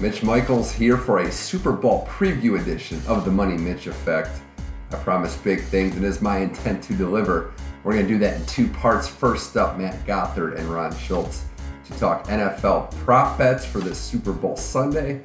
Mitch Michaels here for a Super Bowl preview edition of the Money Mitch Effect. I promise big things, and is my intent to deliver. We're going to do that in two parts. First up, Matt Gothard and Ron Schultz to talk NFL prop bets for this Super Bowl Sunday.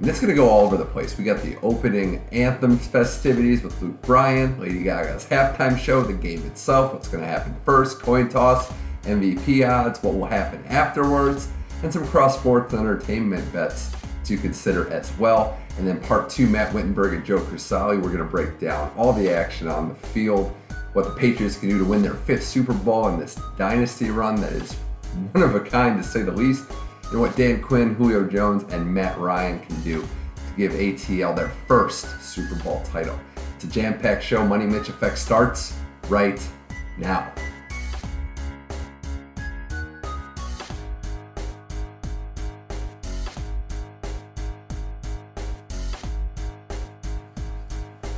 And it's going to go all over the place. We got the opening anthem festivities with Luke Bryan, Lady Gaga's halftime show, the game itself, what's going to happen first, coin toss, MVP odds, what will happen afterwards, and some cross sports entertainment bets to consider as well. And then part two, Matt Wittenberg and Joe Crisali, we're going to break down all the action on the field, what the Patriots can do to win their fifth Super Bowl in this dynasty run that is one of a kind to say the least and what Dan Quinn, Julio Jones, and Matt Ryan can do to give ATL their first Super Bowl title. It's a jam packed show. Money Mitch Effect starts right now.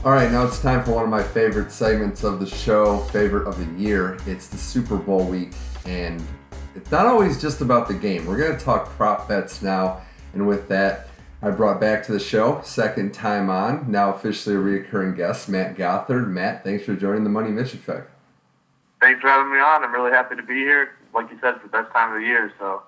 All right, now it's time for one of my favorite segments of the show, favorite of the year. It's the Super Bowl week, and it's not always just about the game. We're going to talk prop bets now. And with that, I brought back to the show, second time on, now officially a reoccurring guest, Matt Gothard. Matt, thanks for joining the Money Mitch Effect. Thanks for having me on. I'm really happy to be here. Like you said, it's the best time of the year, so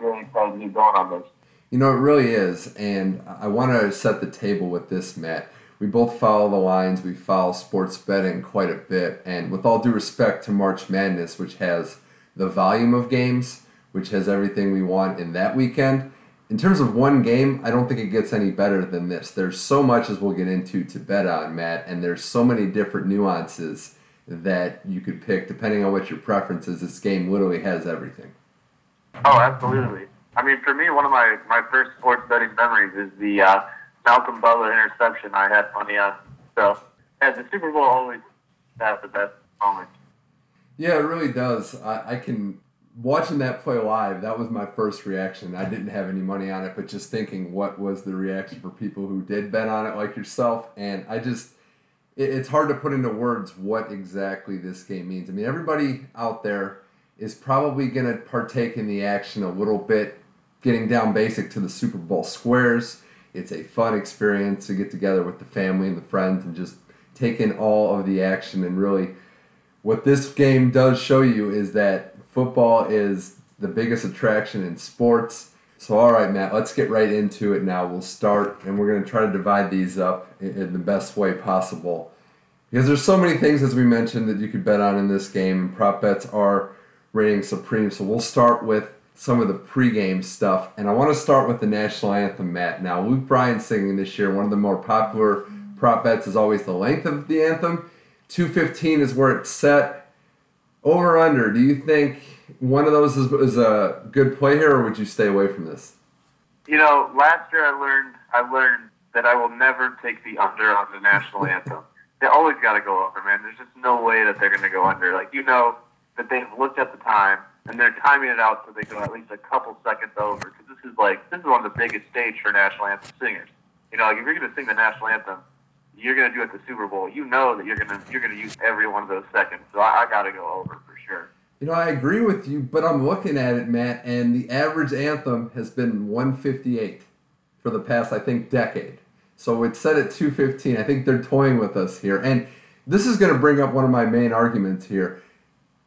really excited to be going on this. You know, it really is. And I want to set the table with this, Matt. We both follow the lines, we follow sports betting quite a bit. And with all due respect to March Madness, which has the volume of games, which has everything we want in that weekend. In terms of one game, I don't think it gets any better than this. There's so much, as we'll get into, to bet on, Matt, and there's so many different nuances that you could pick depending on what your preference is. This game literally has everything. Oh, absolutely. I mean, for me, one of my, my first sports betting memories is the uh, Malcolm Butler interception I had money on. So, yeah, the Super Bowl always has the best moments. Yeah, it really does. I, I can watching that play live. That was my first reaction. I didn't have any money on it, but just thinking, what was the reaction for people who did bet on it, like yourself? And I just, it, it's hard to put into words what exactly this game means. I mean, everybody out there is probably going to partake in the action a little bit, getting down basic to the Super Bowl squares. It's a fun experience to get together with the family and the friends and just take in all of the action and really what this game does show you is that football is the biggest attraction in sports. So, all right, Matt, let's get right into it now. We'll start, and we're going to try to divide these up in the best way possible. Because there's so many things, as we mentioned, that you could bet on in this game, and prop bets are reigning supreme. So, we'll start with some of the pregame stuff. And I want to start with the national anthem, Matt. Now, Luke Bryan singing this year, one of the more popular prop bets is always the length of the anthem. 215 is where it's set. Over under, do you think one of those is, is a good play here, or would you stay away from this? You know, last year I learned I learned that I will never take the under on the national anthem. They always got to go over, man. There's just no way that they're going to go under. Like you know that they've looked at the time and they're timing it out so they go at least a couple seconds over. Because this is like this is one of the biggest stage for national anthem singers. You know, like if you're going to sing the national anthem, you're going to do at the Super Bowl, you know that you're going to you're going to use every one of those seconds. So I, I got to go over for sure. You know, I agree with you, but I'm looking at it, Matt, and the average anthem has been 158 for the past, I think, decade. So it's set at 215. I think they're toying with us here, and this is going to bring up one of my main arguments here.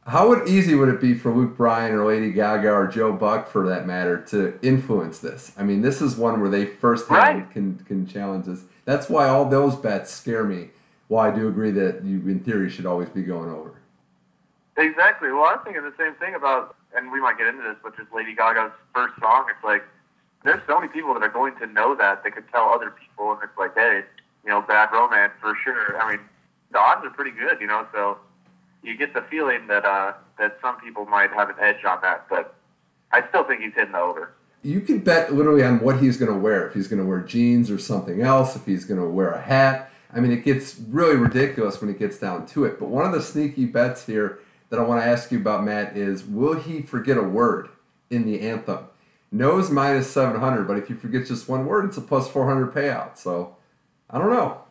How easy would it be for Luke Bryan or Lady Gaga or Joe Buck, for that matter, to influence this? I mean, this is one where they first right. can can challenge this. That's why all those bets scare me. Well, I do agree that you, in theory, should always be going over. Exactly. Well, I'm thinking the same thing about, and we might get into this, but just Lady Gaga's first song. It's like there's so many people that are going to know that they could tell other people, and it's like, hey, you know, bad romance for sure. I mean, the odds are pretty good, you know. So you get the feeling that uh, that some people might have an edge on that, but I still think he's hitting the over you can bet literally on what he's going to wear. If he's going to wear jeans or something else, if he's going to wear a hat. I mean, it gets really ridiculous when it gets down to it. But one of the sneaky bets here that I want to ask you about, Matt, is will he forget a word in the anthem? No is minus 700, but if you forget just one word, it's a plus 400 payout. So I don't know.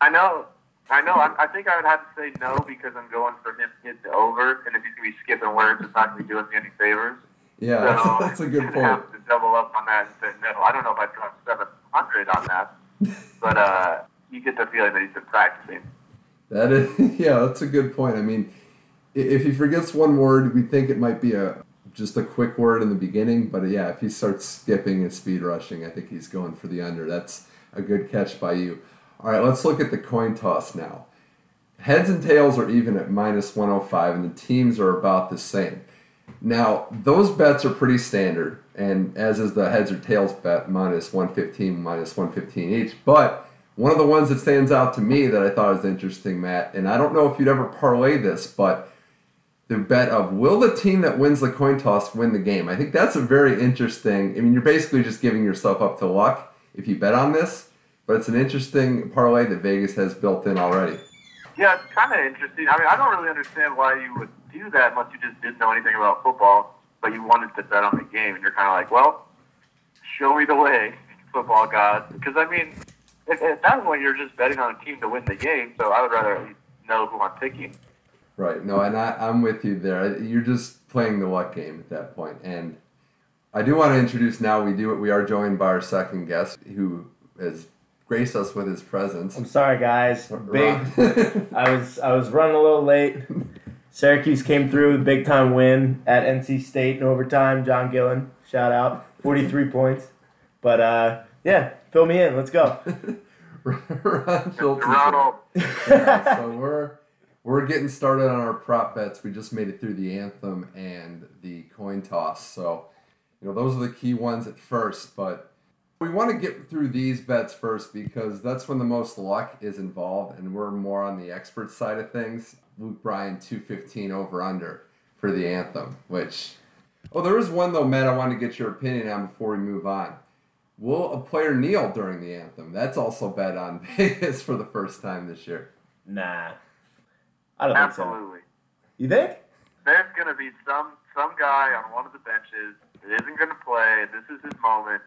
I know. I know. I, I think I would have to say no because I'm going for him to hit the over. And if he's going to be skipping words, it's not going to be doing me any favors. Yeah, so that's, that's, a good point. Have to double up on that and say no. I don't know if I'd drop 700 on that, but uh, you get the feeling that he's been practicing. That is, yeah, that's a good point. I mean, if he forgets one word, we think it might be a just a quick word in the beginning. But yeah, if he starts skipping and speed rushing, I think he's going for the under. That's a good catch by you. All right, let's look at the coin toss now. Heads and tails are even at minus 105, and the teams are about the same. Now, those bets are pretty standard, and as is the heads or tails bet, minus 115, minus 115 each. But one of the ones that stands out to me that I thought was interesting, Matt, and I don't know if you'd ever parlay this, but the bet of will the team that wins the coin toss win the game? I think that's a very interesting. I mean, you're basically just giving yourself up to luck if you bet on this, but it's an interesting parlay that Vegas has built in already. Yeah, it's kind of interesting. I mean, I don't really understand why you would do that unless you just didn't know anything about football, but you wanted to bet on the game, and you're kind of like, well, show me the way, football god. Because I mean, at, at that point, you're just betting on a team to win the game. So I would rather at least know who I'm picking. Right. No, and I, I'm with you there. You're just playing the luck game at that point. And I do want to introduce now. We do. We are joined by our second guest, who has graced us with his presence. I'm sorry, guys. Big. I was I was running a little late. Syracuse came through with a big time win at NC State in overtime. John Gillon, shout out, 43 points. But uh, yeah, fill me in. Let's go. Ron Schultz is Ronald, so we're we're getting started on our prop bets. We just made it through the anthem and the coin toss. So you know those are the key ones at first, but we want to get through these bets first because that's when the most luck is involved, and we're more on the expert side of things. Luke Bryan, 215 over under for the anthem, which. Oh, there is one though, Matt, I wanted to get your opinion on before we move on. Will a player kneel during the anthem? That's also bet on Vegas for the first time this year. Nah, I don't think so. absolutely. You think? There's going to be some some guy on one of the benches that isn't going to play. This is his moment,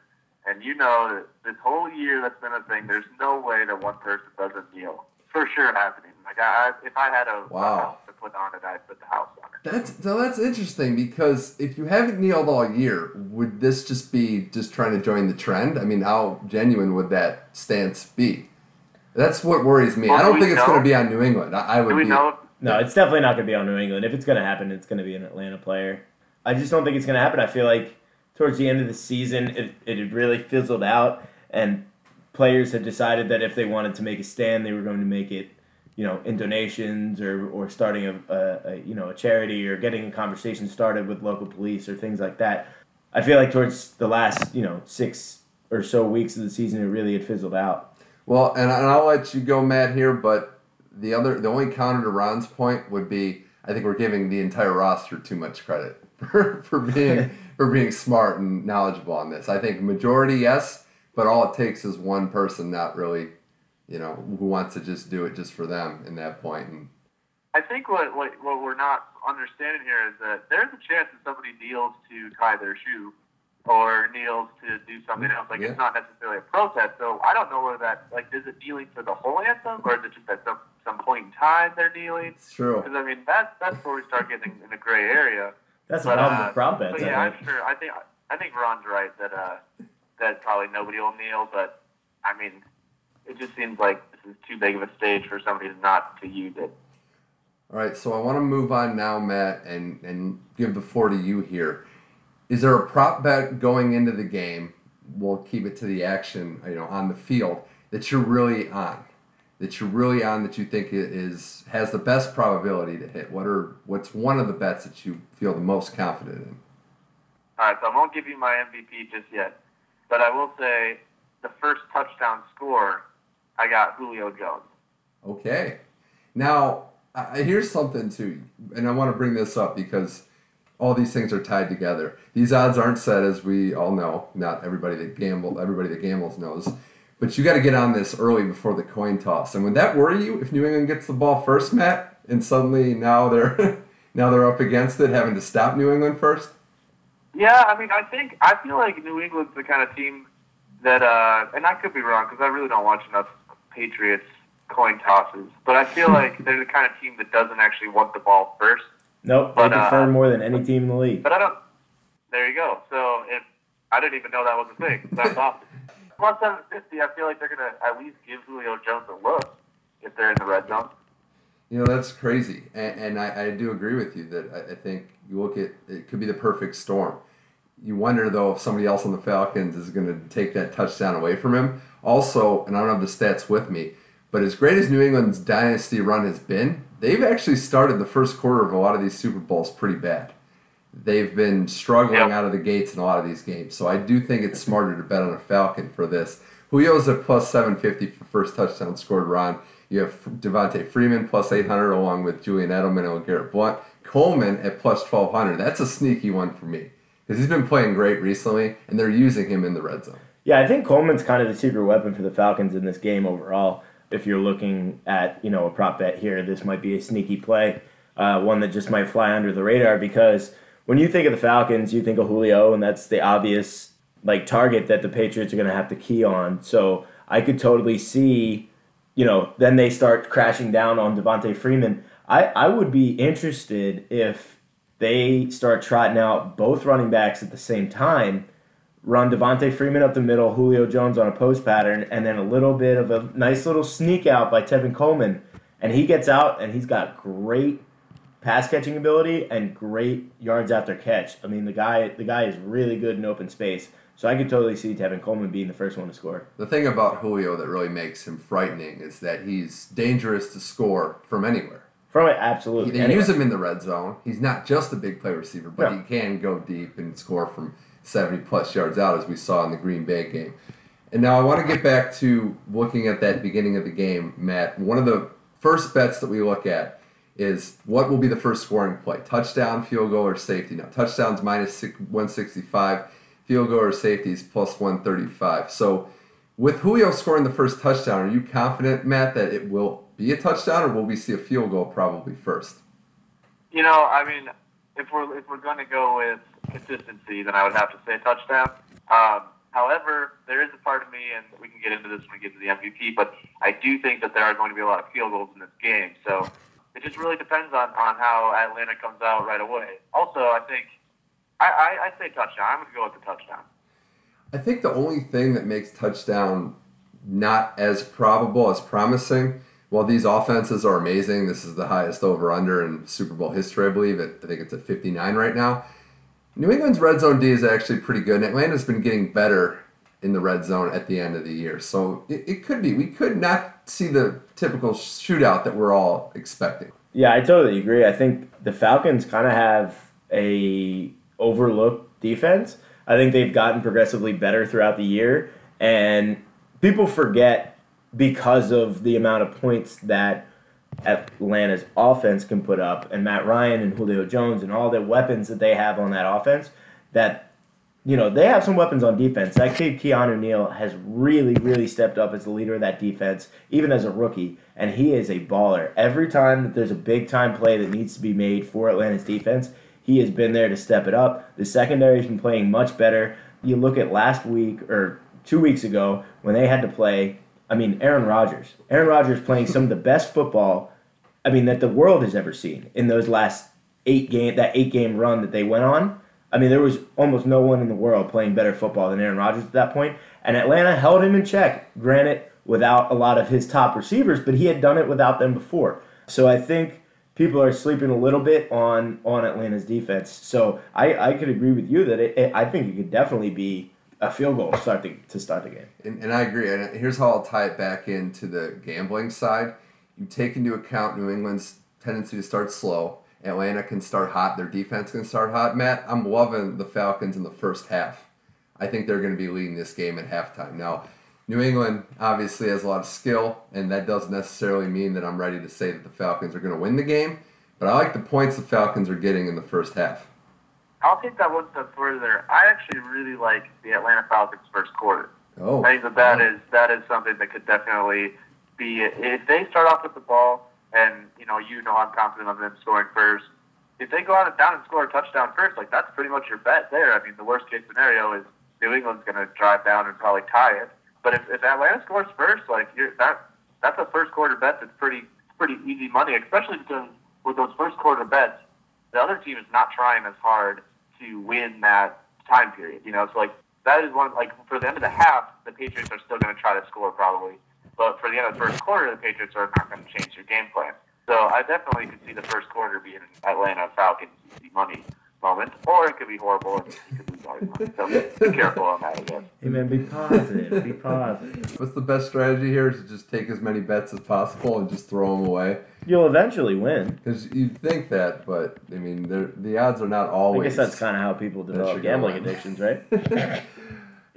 and you know that this whole year that's been a thing. There's no way that one person doesn't kneel. For sure happening. Like I, I if I had a, a Wow. house to put on it, I'd put the house on it. That's so that's interesting because if you haven't kneeled all year, would this just be just trying to join the trend? I mean, how genuine would that stance be? That's what worries me. Well, I do don't we think it's going to be on New England. I, I would Do we be. know? No, it's definitely not going to be on New England. If it's going to happen, it's going to be an Atlanta player. I just don't think it's going to happen. I feel like towards the end of the season, it, it had really fizzled out, and players had decided that if they wanted to make a stand, they were going to make it, you know, in donations or, or starting a, a, a you know a charity or getting a conversation started with local police or things like that. I feel like towards the last you know six or so weeks of the season, it really had fizzled out. Well, and, and I'll let you go, Matt, here. But the other, the only counter to Ron's point would be, I think we're giving the entire roster too much credit for, for being for being smart and knowledgeable on this. I think majority, yes, but all it takes is one person not really, you know, who wants to just do it just for them in that point. And I think what, what what we're not understanding here is that there's a chance that somebody kneels to tie their shoe or kneels to do something else. Like Yeah. it's not necessarily a protest. So I don't know whether that like is it kneeling for the whole anthem or is it just at some some point in time they're kneeling? it's true. Because I mean that's that's where we start getting in a gray area. That's the But, problem uh, with prop bets. But yeah, I'm sure. I think I think Ron's right that uh that probably nobody will kneel. But I mean, it just seems like this is too big of a stage for somebody not to use it. All right, so I want to move on now, Matt, and and give the floor to you here. Is there a prop bet going into the game? We'll keep it to the action, you know, on the field that you're really on, that you're really on, that you think is has the best probability to hit. What are what's one of the bets that you feel the most confident in? All right, so I won't give you my MVP just yet, but I will say the first touchdown score, I got Julio Jones. Okay. Now, I, here's something too, and I want to bring this up because all these things are tied together. These odds aren't set, as we all know. Not everybody that gamble, everybody that gambles knows. But you got to get on this early before the coin toss. And would that worry you if New England gets the ball first, Matt, and suddenly now they're now they're up against it, having to stop New England first? Yeah, I mean, I think I feel like New England's the kind of team that, uh, and I could be wrong because I really don't watch enough Patriots coin tosses, but I feel like they're the kind of team that doesn't actually want the ball first. Nope, But, they uh, prefer more than any team in the league. But I don't. There you go. So if I didn't even know that was a thing. That's awesome. Plus 750, I feel like they're going to at least give Julio Jones a look if they're in the red zone. You know, that's crazy. And, and I, I do agree with you that I, I think you look at it could be the perfect storm. You wonder, though, if somebody else on the Falcons is going to take that touchdown away from him. Also, and I don't have the stats with me, but as great as New England's dynasty run has been, they've actually started the first quarter of a lot of these Super Bowls pretty bad. They've been struggling Yep. out of the gates in a lot of these games. So I do think it's smarter to bet on a Falcon for this. Julio's at plus 750 for first touchdown scored, Ron. You have Devonta Freeman plus 800 along with Julian Edelman and Garrett Blount. Coleman at plus 1200. That's a sneaky one for me because he's been playing great recently and they're using him in the red zone. Yeah, I think Coleman's kind of the secret weapon for the Falcons in this game overall. If you're looking at you know a prop bet here, this might be a sneaky play, uh, one that just might fly under the radar because when you think of the Falcons, you think of Julio, and that's the obvious like target that the Patriots are going to have to key on. So I could totally see, you know, then they start crashing down on Devonta Freeman. I, I would be interested if they start trotting out both running backs at the same time run Devonta Freeman up the middle, Julio Jones on a post pattern, and then a little bit of a nice little sneak out by Tevin Coleman. And he gets out and he's got great pass catching ability and great yards after catch. I mean the guy the guy is really good in open space. So I could totally see Tevin Coleman being the first one to score. The thing about Julio that really makes him frightening is that he's dangerous to score from anywhere. From it, absolutely. They use him in the red zone. He's not just a big play receiver, but No. he can go deep and score from 70 plus yards out, as we saw in the Green Bay game. And now I want to get back to looking at that beginning of the game, Matt. One of the first bets that we look at is what will be the first scoring play touchdown, field goal, or safety. Now, touchdowns minus 165, field goal or safety is plus 135. So, with Julio scoring the first touchdown, are you confident, Matt, that it will be a touchdown, or will we see a field goal probably first? You know, I mean, if we're if we're going to go with consistency, then I would have to say touchdown. Um, however, there is a part of me, and we can get into this when we get to the MVP, but I do think that there are going to be a lot of field goals in this game. So it just really depends on, on how Atlanta comes out right away. Also, I think I, I, I say touchdown. I'm going to go with the touchdown. I think the only thing that makes touchdown not as probable as promising, while these offenses are amazing, this is the highest over under in Super Bowl history, I believe. It, I think it's at 59 right now. New England's red zone D is actually pretty good, and Atlanta's been getting better in the red zone at the end of the year. So it, it could be. We could not see the typical shootout that we're all expecting. Yeah, I totally agree. I think the Falcons kind of have a overlooked defense. I think they've gotten progressively better throughout the year, and people forget because of the amount of points that Atlanta's offense can put up, and Matt Ryan and Julio Jones and all the weapons that they have on that offense. That you know they have some weapons on defense. That kid Keanu Neal has really, really stepped up as the leader of that defense, even as a rookie, and he is a baller. Every time that there's a big time play that needs to be made for Atlanta's defense, he has been there to step it up. The secondary's been playing much better. You look at last week or two weeks ago when they had to play. I mean, Aaron Rodgers. Aaron Rodgers playing some of the best football. I mean, that the world has ever seen in those last eight game that eight game run that they went on. I mean, there was almost no one in the world playing better football than Aaron Rodgers at that point, and Atlanta held him in check. Granted, without a lot of his top receivers, but he had done it without them before. So I think people are sleeping a little bit on on Atlanta's defense. So I, I could agree with you that it, it, I think it could definitely be a field goal start the, to start the game. And, and I agree. And here's how I'll tie it back into the gambling side. You take into account New England's tendency to start slow. Atlanta can start hot. Their defense can start hot. Matt, I'm loving the Falcons in the first half. I think they're going to be leading this game at halftime. Now, New England obviously has a lot of skill, and that doesn't necessarily mean that I'm ready to say that the Falcons are going to win the game. But I like the points the Falcons are getting in the first half. I'll take that one step further. I actually really like the Atlanta Falcons first quarter. Oh, I think that that oh. is that is something that could definitely be if they start off with the ball and you know you know I'm confident of them scoring first. If they go out and down and score a touchdown first, like that's pretty much your bet there. I mean, the worst case scenario is New England's going to drive down and probably tie it. But if, if Atlanta scores first, like you're, that that's a first quarter bet that's pretty pretty easy money, especially because with those first quarter bets, the other team is not trying as hard to win that time period. You know, it's like that is one like for the end of the half, the Patriots are still going to try to score probably, but for the end of the first quarter, the Patriots are not going to change their game plan. So I definitely could see the first quarter being an Atlanta Falcons easy money moment, or it could be horrible and you could lose all your money. So be careful on that, I guess. Hey man, be positive. Be positive. What's the best strategy here? To just take as many bets as possible and just throw them away. You'll eventually win. Because you'd think that, but I mean, the odds are not always. I guess that's kind of how people develop should go gambling on. addictions, right?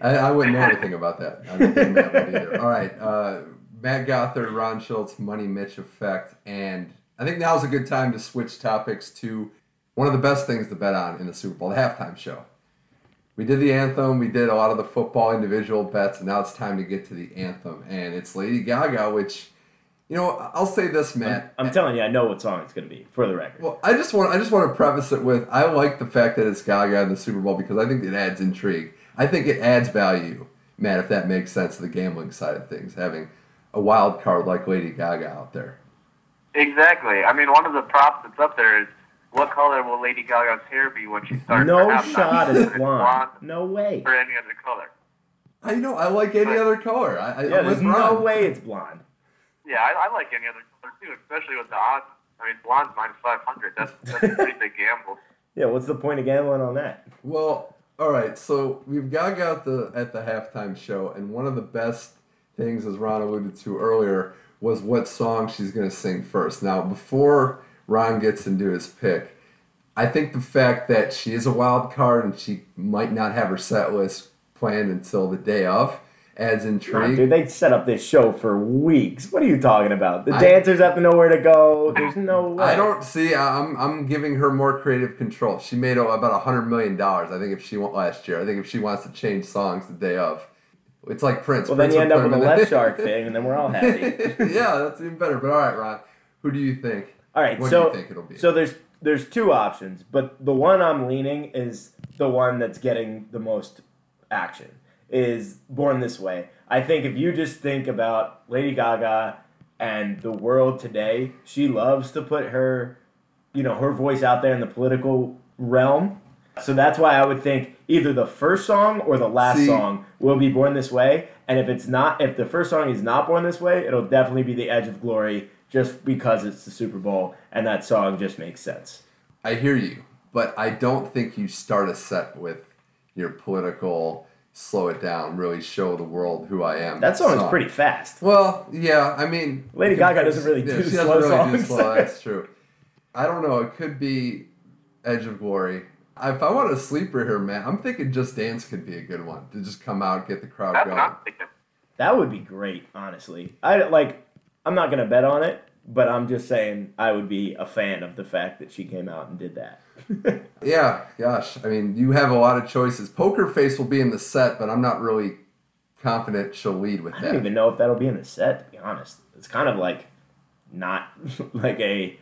I, I wouldn't know anything about that. I don't think that would either. All right, uh, Matt Gothard, Ron Schultz, Money Mitch effect, and I think now's a good time to switch topics to one of the best things to bet on in the Super Bowl, the halftime show. We did the anthem, we did a lot of the football individual bets, and now it's time to get to the anthem, and it's Lady Gaga, which, you know, I'll say this, Matt. I'm telling you, I know what song it's going to be for the record. Well, I just want I just want to preface it with I like the fact that it's Gaga in the Super Bowl because I think it adds intrigue. I think it adds value, Matt, if that makes sense to the gambling side of things, having a wild card like Lady Gaga out there. Exactly. I mean, one of the props that's up there is what color will Lady Gaga's hair be when she starts no shot Is is it blonde. No way. or any other color. I know I like any other color. I, I, Yeah, I'm there's no way it's blonde. Yeah, I, I like any other color too, especially with the odds. I mean, blonde's minus 500. That's, that's a pretty big gamble. Yeah, what's the point of gambling on that? Well, all right. So we've Gaga at the at the halftime show, and one of the best things, as Ron alluded to earlier, was what song she's going to sing first. Now, before Ron gets into his pick, I think the fact that she is a wild card and she might not have her set list planned until the day of adds intrigue. dude, they set up this show for weeks. What are you talking about? The I- dancers have to know where to go. There's no way. I don't see. I'm I'm giving her more creative control. She made about a hundred million dollars. I think if she went last year. I think if she wants to change songs the day of, it's like Prince. Well, then you end up with a left shark thing, and then we're all happy. yeah, that's even better. But all right, Ron, who do you think? All right, What so do you think it'll be? so there's there's two options, but the one I'm leaning is the one that's getting the most action. Is Born This Way. I think if you just think about Lady Gaga and the world today, she loves to put her, you know, her voice out there in the political realm. So that's why I would think either the first song or the last See- song will be Born This Way. And if it's not, if the first song is not Born This Way, it'll definitely be The Edge of Glory just because it's the Super Bowl and that song just makes sense. I hear you, but I don't think you start a set with your political slow it down, really show the world who I am. That song is pretty fast. Well, yeah, I mean, Lady Gaga doesn't really yeah, do she slow doesn't really do songs. slow. That's true. I don't know. It could be Edge of Glory. If I want a sleeper here, man, I'm thinking Just Dance could be a good one to just come out, get the crowd That's going. That would be great, honestly. I like. I'm not gonna bet on it, but I'm just saying I would be a fan of the fact that she came out and did that. Yeah, gosh, I mean, you have a lot of choices. Poker Face will be in the set, but I'm not really confident she'll lead with I that. I don't even know if that'll be in the set. To be honest, it's kind of like not like a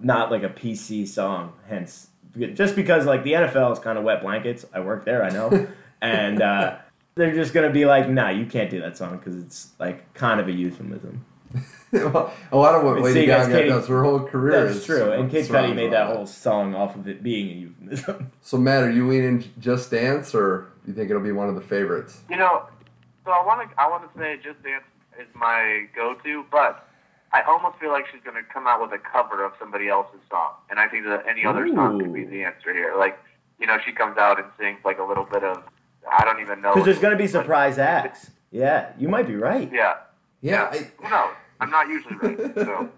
not like a PC song. Hence, just because like the NFL is kind of wet blankets. I work there, I know, and uh, they're just gonna be like, "Nah, you can't do that song because it's like kind of a euphemism." Well, a lot of what See, Lady guys, Gaga Katy- does, her whole career That's is true, and Kid surrounds Cudi made that whole song off of it being a euphemism. So, Matt, are you leaning Just Dance, or do you think it'll be one of the favorites? You know, so I want to I want to say Just Dance is my go-to, but I almost feel like she's going to come out with a cover of somebody else's song, and I think that any other song could be the answer here. Like, you know, she comes out and sings like a little bit of I don't even know. Because there's gonna be surprise acts. Yeah, you might be right. Yeah, Yeah, I, Who knows? I'm not usually right. So.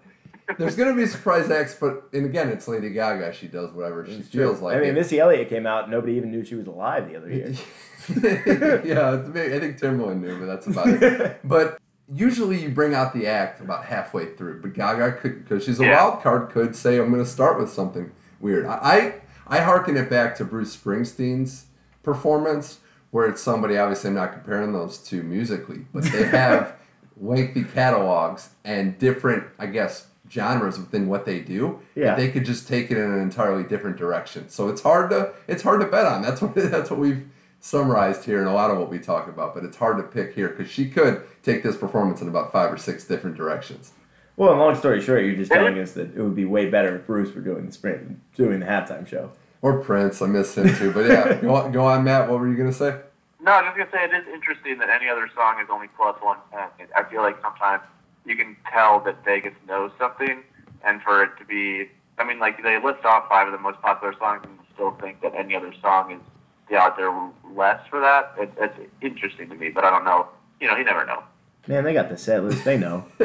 there's going to be surprise acts, but and again, it's Lady Gaga. She does whatever she It's feels true. like. I mean, it. Missy Elliott came out. Nobody even knew she was alive the other year. yeah, I think Timbaland knew, but that's about it. But usually you bring out the act about halfway through. But Gaga could, because she's a Yeah. wild card, could say, "I'm going to start with something weird." I I, I hearken it back to Bruce Springsteen's performance, where it's somebody. Obviously, I'm not comparing those two musically, but they have lengthy catalogs and different, I guess, genres within what they do. Yeah. they could just take it in an entirely different direction. So it's hard to it's hard to bet on. That's what that's what we've summarized here in a lot of what we talk about. But it's hard to pick here because she could take this performance in about five or six different directions. Well, long story short, you're just telling us that it would be way better if Bruce were doing the sprint, doing the halftime show. Or Prince, I miss him too. But yeah, go on, go on, Matt. What were you gonna say? No, I was just gonna say it is interesting that any other song is only plus one ten. I feel like sometimes you can tell that Vegas knows something, and for it to be, I mean, like they list off five of the most popular songs, and still think that any other song is the odds are less for that. It, it's interesting to me, but I don't know. You know, you never know. Man, they got the set list. They know.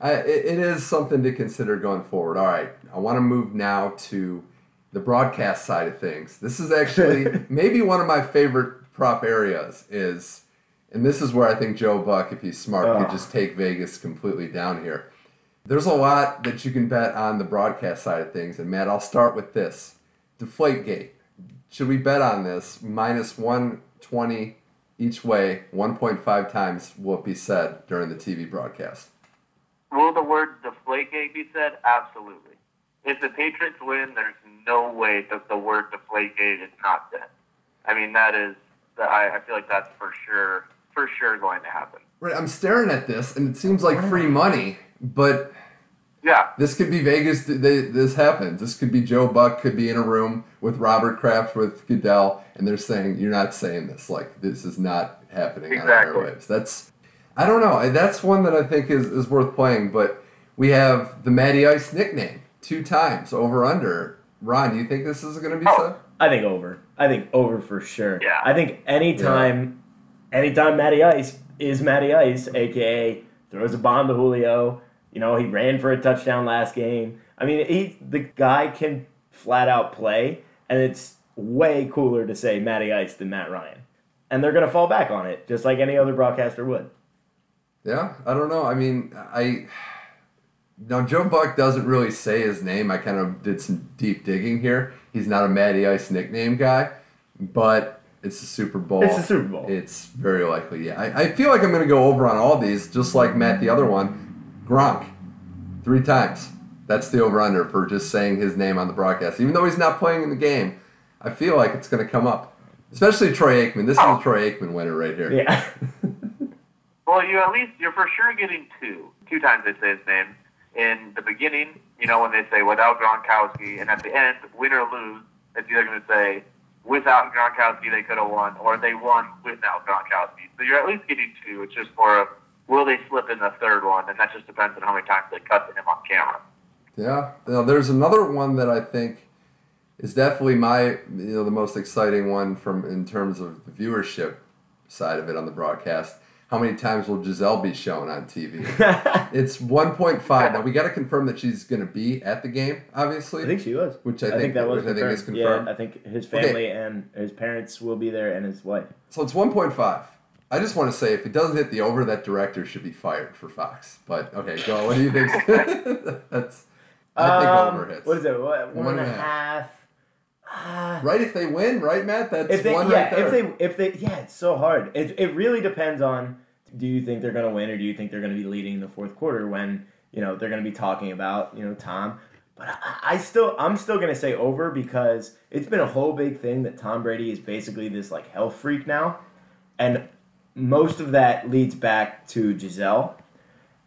I, it, it is something to consider going forward. All right, I want to move now to the broadcast side of things. This is actually maybe one of my favorite prop areas. Is and this is where I think Joe Buck, if he's smart, Oh. could just take Vegas completely down here. There's a lot that you can bet on the broadcast side of things, and Matt, I'll start with this: Deflategate. Should we bet on this minus one twenty each way? One point five times will be said during the TV broadcast? Will the word Deflategate be said? Absolutely. If the Patriots win, there's no way that the word Deflategate is not said. I mean, that is, I, I feel like that's for sure, for sure going to happen. Right, I'm staring at this, and it seems like free money, but Yeah, this could be Vegas. They, this happens. This could be Joe Buck could be in a room with Robert Kraft with Goodell, and they're saying you're not saying this. Like this is not happening Exactly. on airwaves. That's I don't know. That's one that I think is, is worth playing. But we have the Matty Ice nickname two times over under. Ron, do you think this is going to be Oh. said? I think over. I think over for sure. Yeah. I think anytime, anytime Matty Ice is Matty Ice, aka throws a bomb to Julio. You know, he ran for a touchdown last game. I mean, he the guy can flat out play, and it's way cooler to say Matty Ice than Matt Ryan. And they're gonna fall back on it, just like any other broadcaster would. Yeah, I don't know. I mean, I now Joe Buck doesn't really say his name. I kind of did some deep digging here. He's not a Matty Ice nickname guy, but it's the Super Bowl. It's the Super Bowl. It's very likely. Yeah, I, I feel like I'm going to go over on all these, just like Matt the other one, Gronk, three times. That's the over under for just saying his name on the broadcast, even though he's not playing in the game. I feel like it's going to come up, especially Troy Aikman. This is Oh. a Troy Aikman winner right here. Yeah. Well, you at least you're for sure getting two. Two times they say his name in the beginning. You know when they say without Gronkowski, and at the end, win or lose, it's either going to say without Gronkowski they could have won, or they won without Gronkowski. So you're at least getting two. It's just more of will they slip in the third one, and that just depends on how many times they cut to him on camera. Yeah. Now, there's another one that I think is definitely my you know the most exciting one from in terms of the viewership side of it on the broadcast. How many times will Gisele be shown on TV? it's 1.5. Now we got to confirm that she's going to be at the game, obviously. I think she was. Which I I think, think- that was which I think is confirmed. confirmed. Yeah, I think his family and his parents will be there, and his wife. So it's 1.5. I just want to say if it doesn't hit the over, that director should be fired for Fox. But okay, go. What do you think? That's I think Um, over hits. What is it? What, one One and a a half. Ah. Right if they win, right, Matt? That's if they, one yeah, right there. if they, if they, yeah, it's so hard. It, it really depends on. Do you think they're going to win, or do you think they're going to be leading in the fourth quarter when you know they're going to be talking about you know Tom? But I, I still, I'm still going to say over because it's been a whole big thing that Tom Brady is basically this like health freak now, and most of that leads back to Gisele,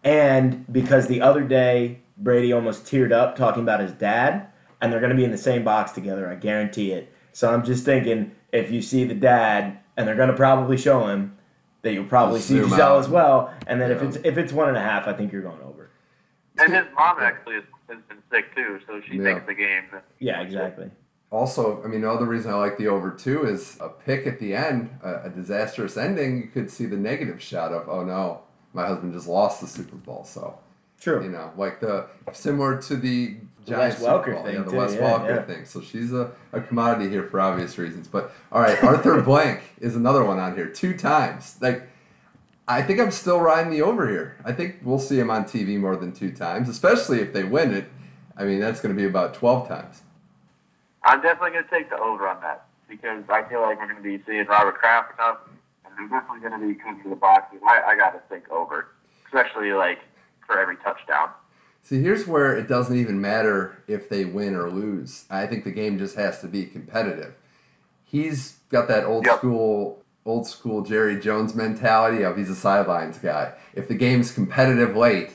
and because the other day Brady almost teared up talking about his dad, and they're going to be in the same box together. I guarantee it. So I'm just thinking if you see the dad, and they're going to probably show him, that you'll probably see zoom Gisele out. as well. And then if it's if it's one and a half, I think you're going over. And his mom actually has, has been sick too, so she Yeah. takes the game. Yeah, exactly. Also, I mean, the other reason I like the over two is a pick at the end, a, a disastrous ending. You could see the negative shot of, oh no, my husband just lost the Super Bowl. So, True. you know, like the similar to the Giants Welker Super Bowl. thing, yeah, the too, Wes yeah, Welker yeah. thing. So she's a, a commodity here for obvious reasons. But all right, Arthur Blank is another one on here, two times. Like, I think I'm still riding the over here. I think we'll see him on TV more than two times, especially if they win it. I mean, that's going to be about twelve times. I'm definitely going to take the over on that because I feel like we're going to be seeing Robert Kraft enough, and they're definitely going to be coming to the box. I, I got to think over, especially like for every touchdown. See, here's where it doesn't even matter if they win or lose. I think the game just has to be competitive. He's got that old Yep. school, old school Jerry Jones mentality of he's a sidelines guy. If the game's competitive late,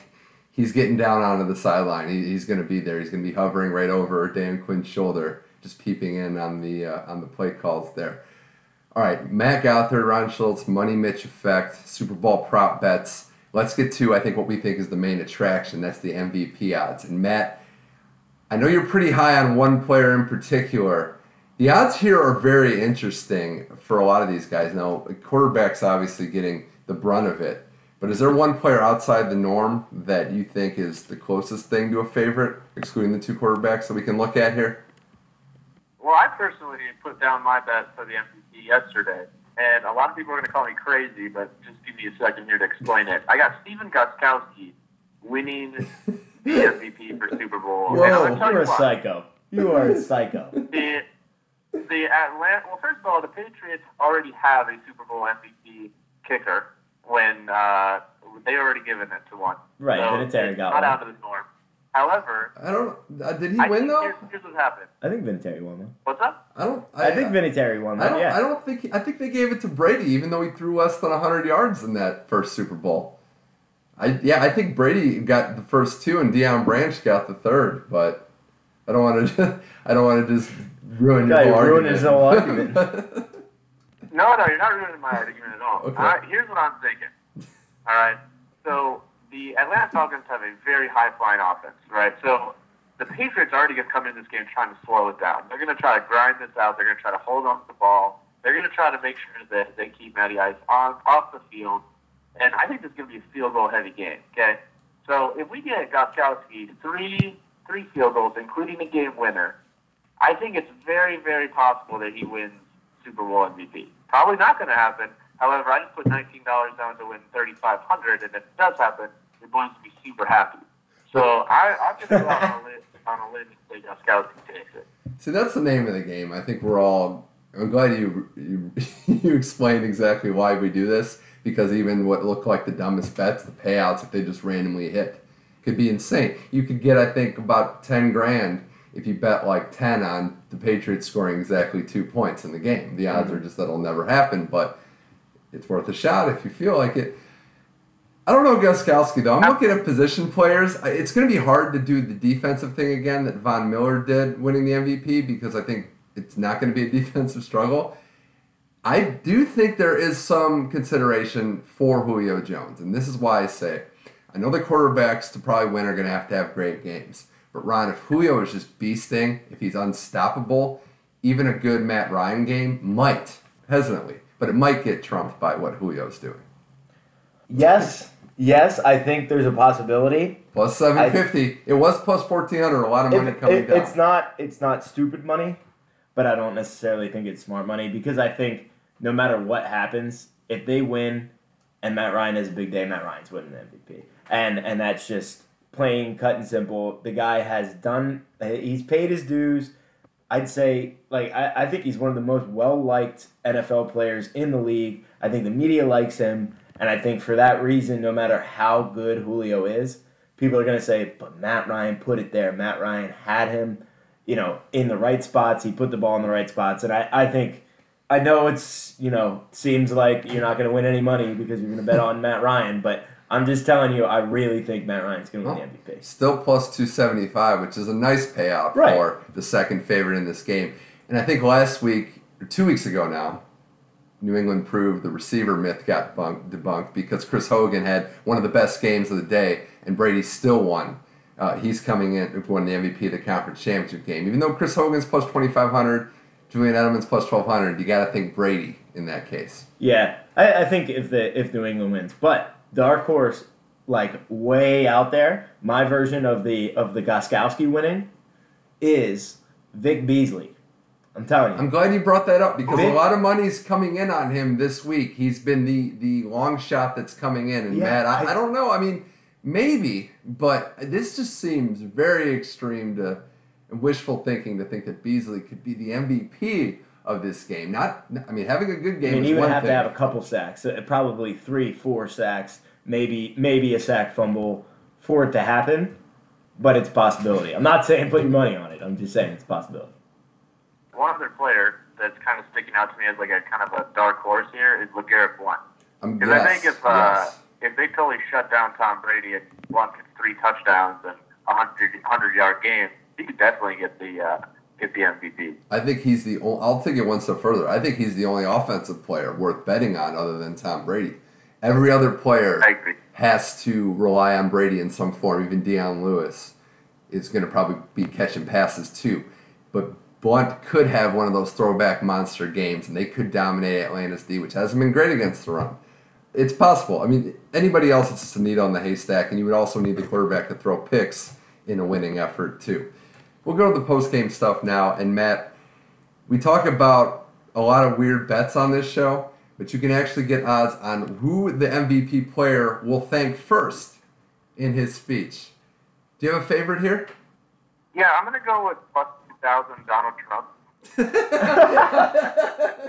he's getting down onto the sideline. He, he's going to be there. He's going to be hovering right over Dan Quinn's shoulder, just peeping in on the uh, on the play calls there. All right, Matt Gothard, Ron Schultz, Money Mitch effect, Super Bowl prop bets. Let's get to I think what we think is the main attraction. That's the MVP odds. And Matt, I know you're pretty high on one player in particular. The odds here are very interesting for a lot of these guys. Now, quarterback's obviously getting the brunt of it. But is there one player outside the norm that you think is the closest thing to a favorite, excluding the two quarterbacks that we can look at here? Well, I personally put down my bet for the MVP yesterday, and a lot of people are going to call me crazy, but just give me a second here to explain it. I got Stephen Gostkowski winning the MVP for Super Bowl. Whoa, and You're a psycho. You are a psycho. The the Atlanta. Well, first of all, the Patriots already have a Super Bowl MVP kicker when uh, they already given it to one. Right, so Vinatieri it's not one. out of the norm. However, I don't. Uh, did he I win though? Here's, here's what happened. I think Vinatieri won one. What's up? I don't. I, think Vinatieri won I don't. Yeah. I don't think. I think they gave it to Brady, even though he threw less than hundred yards in that first Super Bowl. I yeah. I think Brady got the first two, and Deion Branch got the third. But I don't want to. I don't want to just ruin your whole ruined argument. his whole argument. No, no, you're not ruining my argument at all. Okay. All right, here's what I'm thinking. All right, so the Atlanta Falcons have a very high flying offense, right? So the Patriots already to come in this game trying to slow it down. They're going to try to grind this out. They're going to try to hold on to the ball. They're going to try to make sure that they keep Matty Ice on off the field. And I think this is going to be a field goal heavy game. Okay, so if we get Gostkowski three three field goals, including the game winner, I think it's very very possible that he wins Super Bowl MVP. Probably not going to happen. However, I just put nineteen dollars down to win thirty five hundred, and if it does happen, you're going to be super happy. So I, I'm to go out on a limb, on a limb and say Gostkowski takes it. See, that's the name of the game. I think we're all. I'm glad you you, you explained exactly why we do this because even what looked like the dumbest bets, the payouts if they just randomly hit, could be insane. You could get, I think, about ten grand if you bet like ten on the Patriots scoring exactly two points in the game. The odds mm-hmm. are just that'll never happen, but it's worth a shot if you feel like it. I don't know Gostkowski though. I'm looking at position players. It's going to be hard to do the defensive thing again that Von Miller did winning the MVP because I think it's not going to be a defensive struggle. I do think there is some consideration for Julio Jones, and this is why I say I know the quarterbacks to probably win are going to have to have great games. But Ron, if Julio is just beasting, if he's unstoppable, even a good Matt Ryan game might hesitantly, but it might get trumped by what Julio's doing. Yes, yes, I think there's a possibility. Plus seven fifty. It was plus fourteen hundred. A lot of money It- coming it- down. It's not it's not stupid money, but I don't necessarily think it's smart money because I think no matter what happens, if they win and Matt Ryan has a big day, Matt Ryan's winning the MVP. And and that's just plain cut and simple. The guy has done he's paid his dues. I'd say like I, I think he's one of the most well liked NFL players in the league. I think the media likes him, and I think for that reason, no matter how good Julio is, people are gonna say, but Matt Ryan put it there. Matt Ryan had him, you know, in the right spots. He put the ball in the right spots, and I, I think I know it's you know seems like you're not gonna win any money because you're gonna bet on Matt Ryan, but I'm just telling you, I really think Matt Ryan's gonna win the MVP. Still plus 275, which is a nice payout Right. for the second favorite in this game. And I think last week, or two weeks ago now, New England proved the receiver myth got bunk, debunked because Chris Hogan had one of the best games of the day, and Brady still won. Uh, he's coming in, won the MVP of the conference championship game. Even though Chris Hogan's plus 2,500, Julian Edelman's plus 1,200, you got to think Brady in that case. Yeah, I, I think if the if New England wins, but dark horse, like way out there, my version of the of the Gostkowski winning is Vic Beasley. I'm telling you. I'm glad you brought that up because a lot of money's coming in on him this week. He's been the the long shot that's coming in, and Yeah, Matt, I, I- I don't know. I mean, maybe, but this just seems very extreme to wishful thinking to think that Beasley could be the MVP of this game. Not, I mean, having a good game. I mean, he would have thing. to have a couple sacks, uh, probably three, four sacks, maybe maybe a sack fumble for it to happen. But it's a possibility. I'm not saying put your money on it. I'm just saying it's a possibility. One other player that's kind of sticking out to me as like a kind of a dark horse here is LeGarrette Blount. Um, Because yes, I think if uh, yes. if they totally shut down Tom Brady and Blount gets three touchdowns and a hundred hundred yard game, he could definitely get the uh, get the MVP. I think he's the. Only, I'll take it one step further. I think he's the only offensive player worth betting on other than Tom Brady. Every other player has to rely on Brady in some form. Even Dion Lewis is going to probably be catching passes too. But Blount could have one of those throwback monster games, and they could dominate Atlanta's D, which hasn't been great against the run. It's possible. I mean, anybody else, it's just a needle on the haystack, and you would also need the quarterback to throw picks in a winning effort, too. We'll go to the post game stuff now, and Matt, we talk about a lot of weird bets on this show, but you can actually get odds on who the MVP player will thank first in his speech. Do you have a favorite here? Yeah, I'm going to go with Buck 2000 Donald Trump?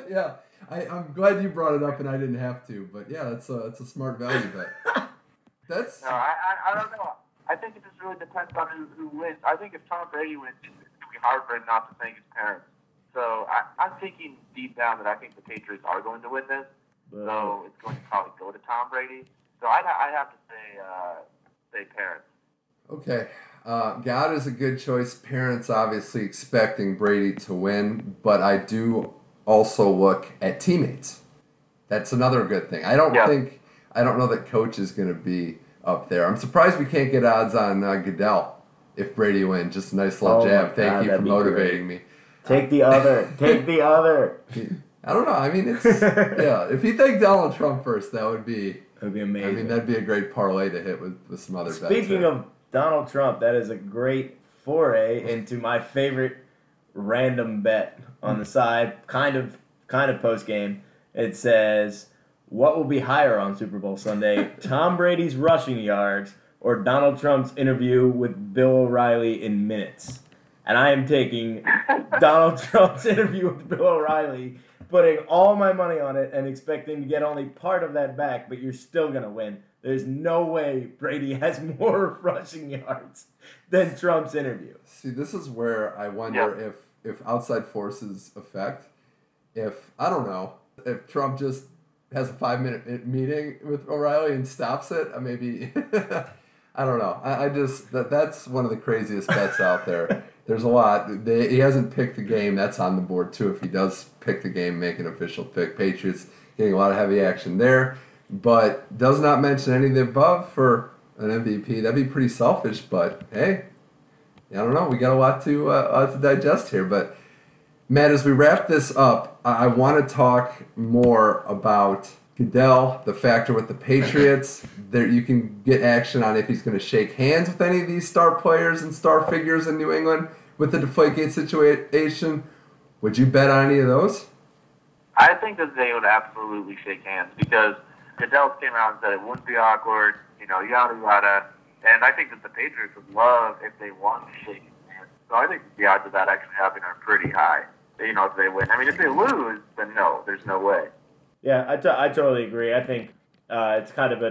yeah, I, am glad you brought it up and I didn't have to, but yeah, it's a, that's a smart value bet. That's. No, I, I, I don't know. I think it just really depends on who, who wins. I think if Tom Brady wins, it's going to be hard for him not to thank his parents. So I, I'm thinking deep down that I think the Patriots are going to win this. But, so it's going to probably go to Tom Brady. So I'd, I'd have to say, uh, say parents. Okay, uh, God is a good choice. Parents obviously expecting Brady to win, but I do also look at teammates. That's another good thing. I don't Yeah. think I don't know that coach is going to be up there. I'm surprised we can't get odds on uh, Goodell if Brady wins. Just a nice little Oh my jab. Thank God, you for that'd be motivating me. Take the other. Take the other. I don't know. I mean, it's yeah. If you think Donald Trump first, that would be. That'd be amazing. I mean, that'd be a great parlay to hit with, with some other bets. Speaking of Donald Trump, that is a great foray into my favorite random bet on the side, kind of kind of post game. It says, "What will be higher on Super Bowl Sunday: Tom Brady's rushing yards or Donald Trump's interview with Bill O'Reilly in minutes?" And I am taking Donald Trump's interview with Bill O'Reilly, putting all my money on it, and expecting to get only part of that back. But you're still gonna win. There's no way Brady has more rushing yards than Trump's interview. See, this is where I wonder if if outside forces affect. If I don't know if Trump just has a five minute meeting with O'Reilly and stops it, uh, maybe. I don't know. I, I just that that's one of the craziest bets out there. There's a lot. They, he hasn't picked the game. That's on the board too. If he does pick the game, make an official pick. Patriots getting a lot of heavy action there, but does not mention any of the above for an MVP. That'd be pretty selfish. But hey, I don't know. We got a lot to uh, lot to digest here, but Matt, as we wrap this up, I, I want to talk more about Goodell, the factor with the Patriots. There, you can get action on if he's going to shake hands with any of these star players and star figures in New England with the Deflategate situation. Would you bet on any of those? I think that they would absolutely shake hands because Goodell came out and said it wouldn't be awkward, you know, yada yada. And I think that the Patriots would love if they won to shake hands. So I think the odds of that actually happening are pretty high. You know, if they win. I mean, if they lose, then no, there's no way. Yeah, I, t- I totally agree. I think uh, it's kind of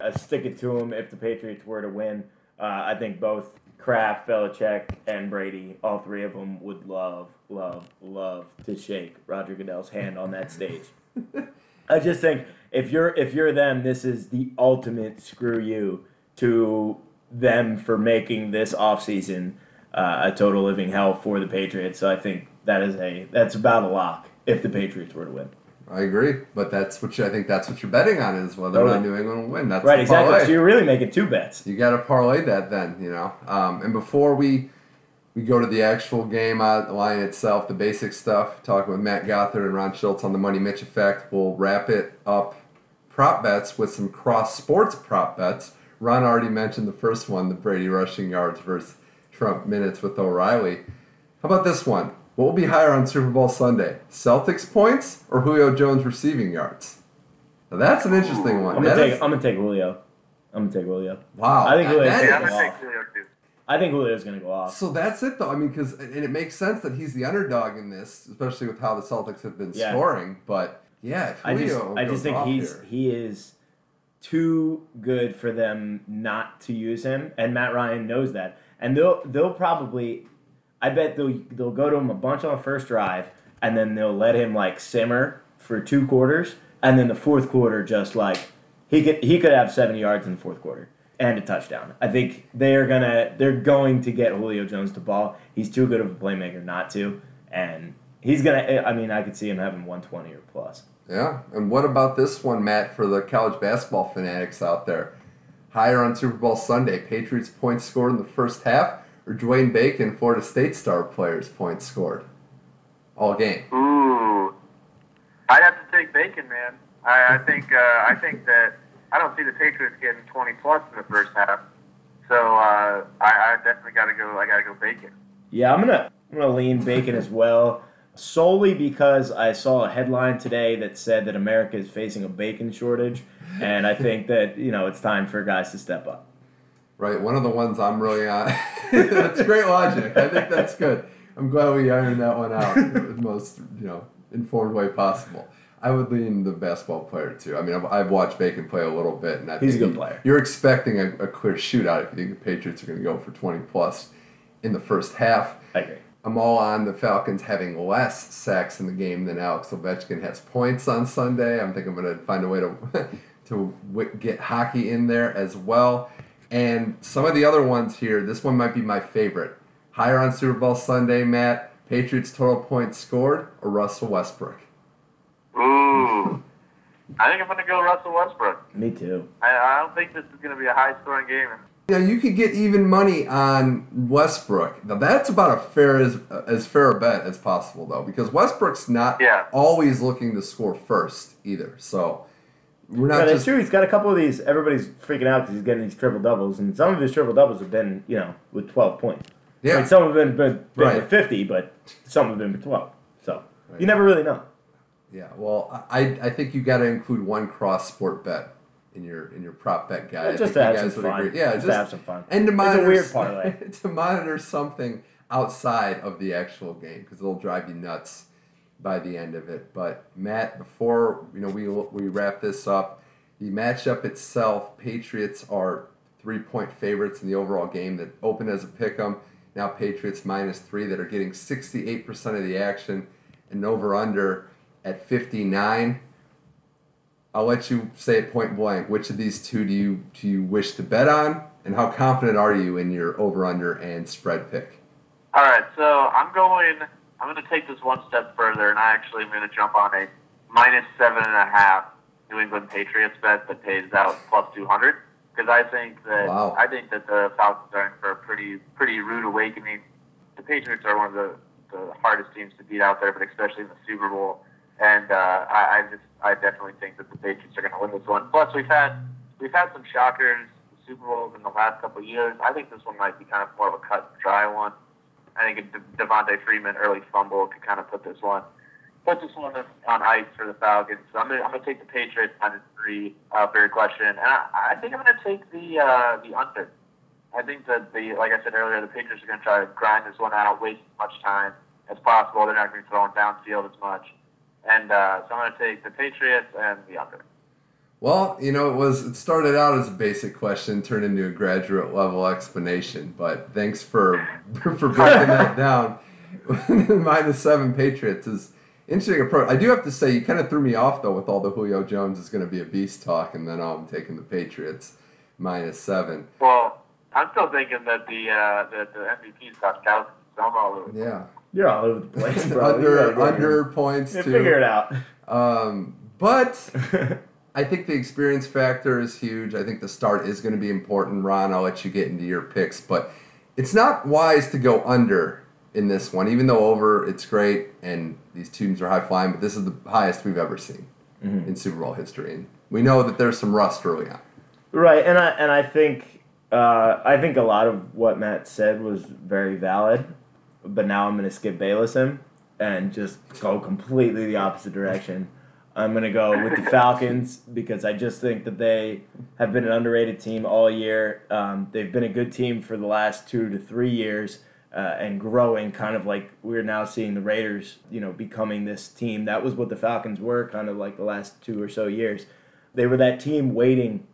a stick it to them if the Patriots were to win. Uh, I think both Kraft, Belichick, and Brady, all three of them, would love, love, love to shake Roger Goodell's hand on that stage. I just think if you're if you're them, this is the ultimate screw you to them for making this offseason uh, a total living hell for the Patriots. So I think that is a that's about a lock if the Patriots were to win. I agree, but that's what you, I think that's what you're betting on is whether or not New England will win. That's Right, exactly. So you're really making two bets. You got to parlay that then, you know. Um, and before we we go to the actual game line itself, the basic stuff, talking with Matt Gothard and Ron Schultz on the Money Mitch effect, we'll wrap it up. Prop bets with some cross sports prop bets. Ron already mentioned the first one, the Brady rushing yards versus Trump minutes with O'Reilly. How about this one? What will be higher on Super Bowl Sunday? Celtics points or Julio Jones receiving yards? Now that's an interesting one. I'm gonna That take. is- I'm gonna take Julio. I'm gonna take Julio. wow. I think that- Julio's that Yeah, I'm gonna off. take Julio too. I think Julio's gonna go off. So that's it, though. I mean, because and it makes sense that he's the underdog in this, especially with how the Celtics have been Yeah. scoring. But yeah, I just. I just think he's here- he is too good for them not to use him, and Matt Ryan knows that. And they'll they'll probably. I bet they'll they'll go to him a bunch on the first drive, and then they'll let him like simmer for two quarters, and then the fourth quarter just like he could he could have seventy yards in the fourth quarter. And a touchdown. I think they are gonna they're going to get Julio Jones the ball. He's too good of a playmaker not to, and he's gonna. I mean, I could see him having 120 or plus. Yeah, and what about this one, Matt, for the college basketball fanatics out there? Higher on Super Bowl Sunday, Patriots points scored in the first half, or Dwayne Bacon, Florida State star players points scored all game. Ooh, I'd have to take Bacon, man. I, I think uh, I think that I don't see the Patriots getting 20 plus in the first half. So uh, I, I definitely got to go. I got to go Bacon. Yeah, I'm gonna I'm gonna lean Bacon as well, solely because I saw a headline today that said that America is facing a bacon shortage, and I think that you know it's time for guys to step up. Right, one of the ones I'm really on. that's great logic. I think that's good. I'm glad we ironed that one out in the most you know informed way possible. I would lean the basketball player too. I mean, I've, I've watched Bacon play a little bit, and I He's a good player. You're expecting a, a clear shootout if you think the Patriots are going to go for 20 plus in the first half. I agree. I'm all on the Falcons having less sacks in the game than Alex Ovechkin has points on Sunday. I'm thinking I'm going to find a way to to w- get hockey in there as well. And some of the other ones here, this one might be my favorite. Higher on Super Bowl Sunday, Matt. Patriots total points scored or Russell Westbrook? Ooh, I think I'm going to go Russell Westbrook. Me too. I, I don't think this is going to be a high scoring game. Now you could get even money on Westbrook. Now that's about a fair as as fair a bet as possible though, because Westbrook's not Yeah. always looking to score first either. So we're Yeah, not that's just true. He's got a couple of these. Everybody's freaking out because he's getting these triple doubles, and some of his triple doubles have been, you know, with 12 points. I yeah. mean, some have been, been, been Right. with 50, but some have been with 12. So Right. you never really know. Yeah, well, I I think you got to include one cross sport bet in your in your prop bet guide. I just to have some fun. agree. Yeah, just, just, have some fun. and to It's a monitor weird parlay. to monitor something outside of the actual game because it'll drive you nuts by the end of it. But Matt, before you know we we wrap this up, the matchup itself, Patriots are three point favorites in the overall game that opened as a pick 'em. Now Patriots minus three that are getting sixty eight percent of the action, and over under at fifty nine. I'll let you say it point blank. Which of these two do you do you wish to bet on, and how confident are you in your over under and spread pick? All right, so I'm going. I'm going to take this one step further, and I actually am going to jump on a minus seven and a half New England Patriots bet that pays out plus two hundred because I think that Wow. I think that the Falcons are in for a pretty pretty rude awakening. The Patriots are one of the, the hardest teams to beat out there, but especially in the Super Bowl. And uh, I, I just I definitely think that the Patriots are going to win this one. Plus, we've had we've had some shockers, Super Bowls in the last couple of years. I think this one might be kind of more of a cut and dry one. I think a De- Devonta Freeman early fumble could kind of put this one put this one on ice for the Falcons. So I'm gonna, I'm gonna take the Patriots minus three uh, for your question, and I, I think I'm gonna take the uh, the under. I think that the like I said earlier, the Patriots are gonna try to grind this one out, waste as much time as possible. They're not gonna be throwing downfield as much, and uh, so I'm gonna take the Patriots and the under. Well, you know, it was it started out as a basic question, turned into a graduate level explanation. But thanks for for breaking that down. Minus seven Patriots is interesting approach. I do have to say, you kind of threw me off though with all the Julio Jones is going to be a beast talk, and then oh, I'm taking the Patriots minus seven. Well, I'm still thinking that the uh, that the MVP is Gostkowski, so I'm all over. Yeah, You're all over the place, bro. Under under points here. too. Figure it out. Um, but I think the experience factor is huge. I think the start is going to be important. Ron, I'll let you get into your picks, but it's not wise to go under in this one, even though over it's great and these teams are high flying, but this is the highest we've ever seen Mhm. in Super Bowl history. And we know that there's some rust early on. Right, and I and I think uh, I think a lot of what Matt said was very valid, but now I'm gonna skip Bayless him and just go completely the opposite direction. I'm gonna go with the Falcons because I just think that they have been an underrated team all year. Um, they've been a good team for the last two to three years. Uh, and growing, kind of like we're now seeing the Raiders, you know, becoming this team. That was what the Falcons were, kind of like the last two or so years. They were that team waiting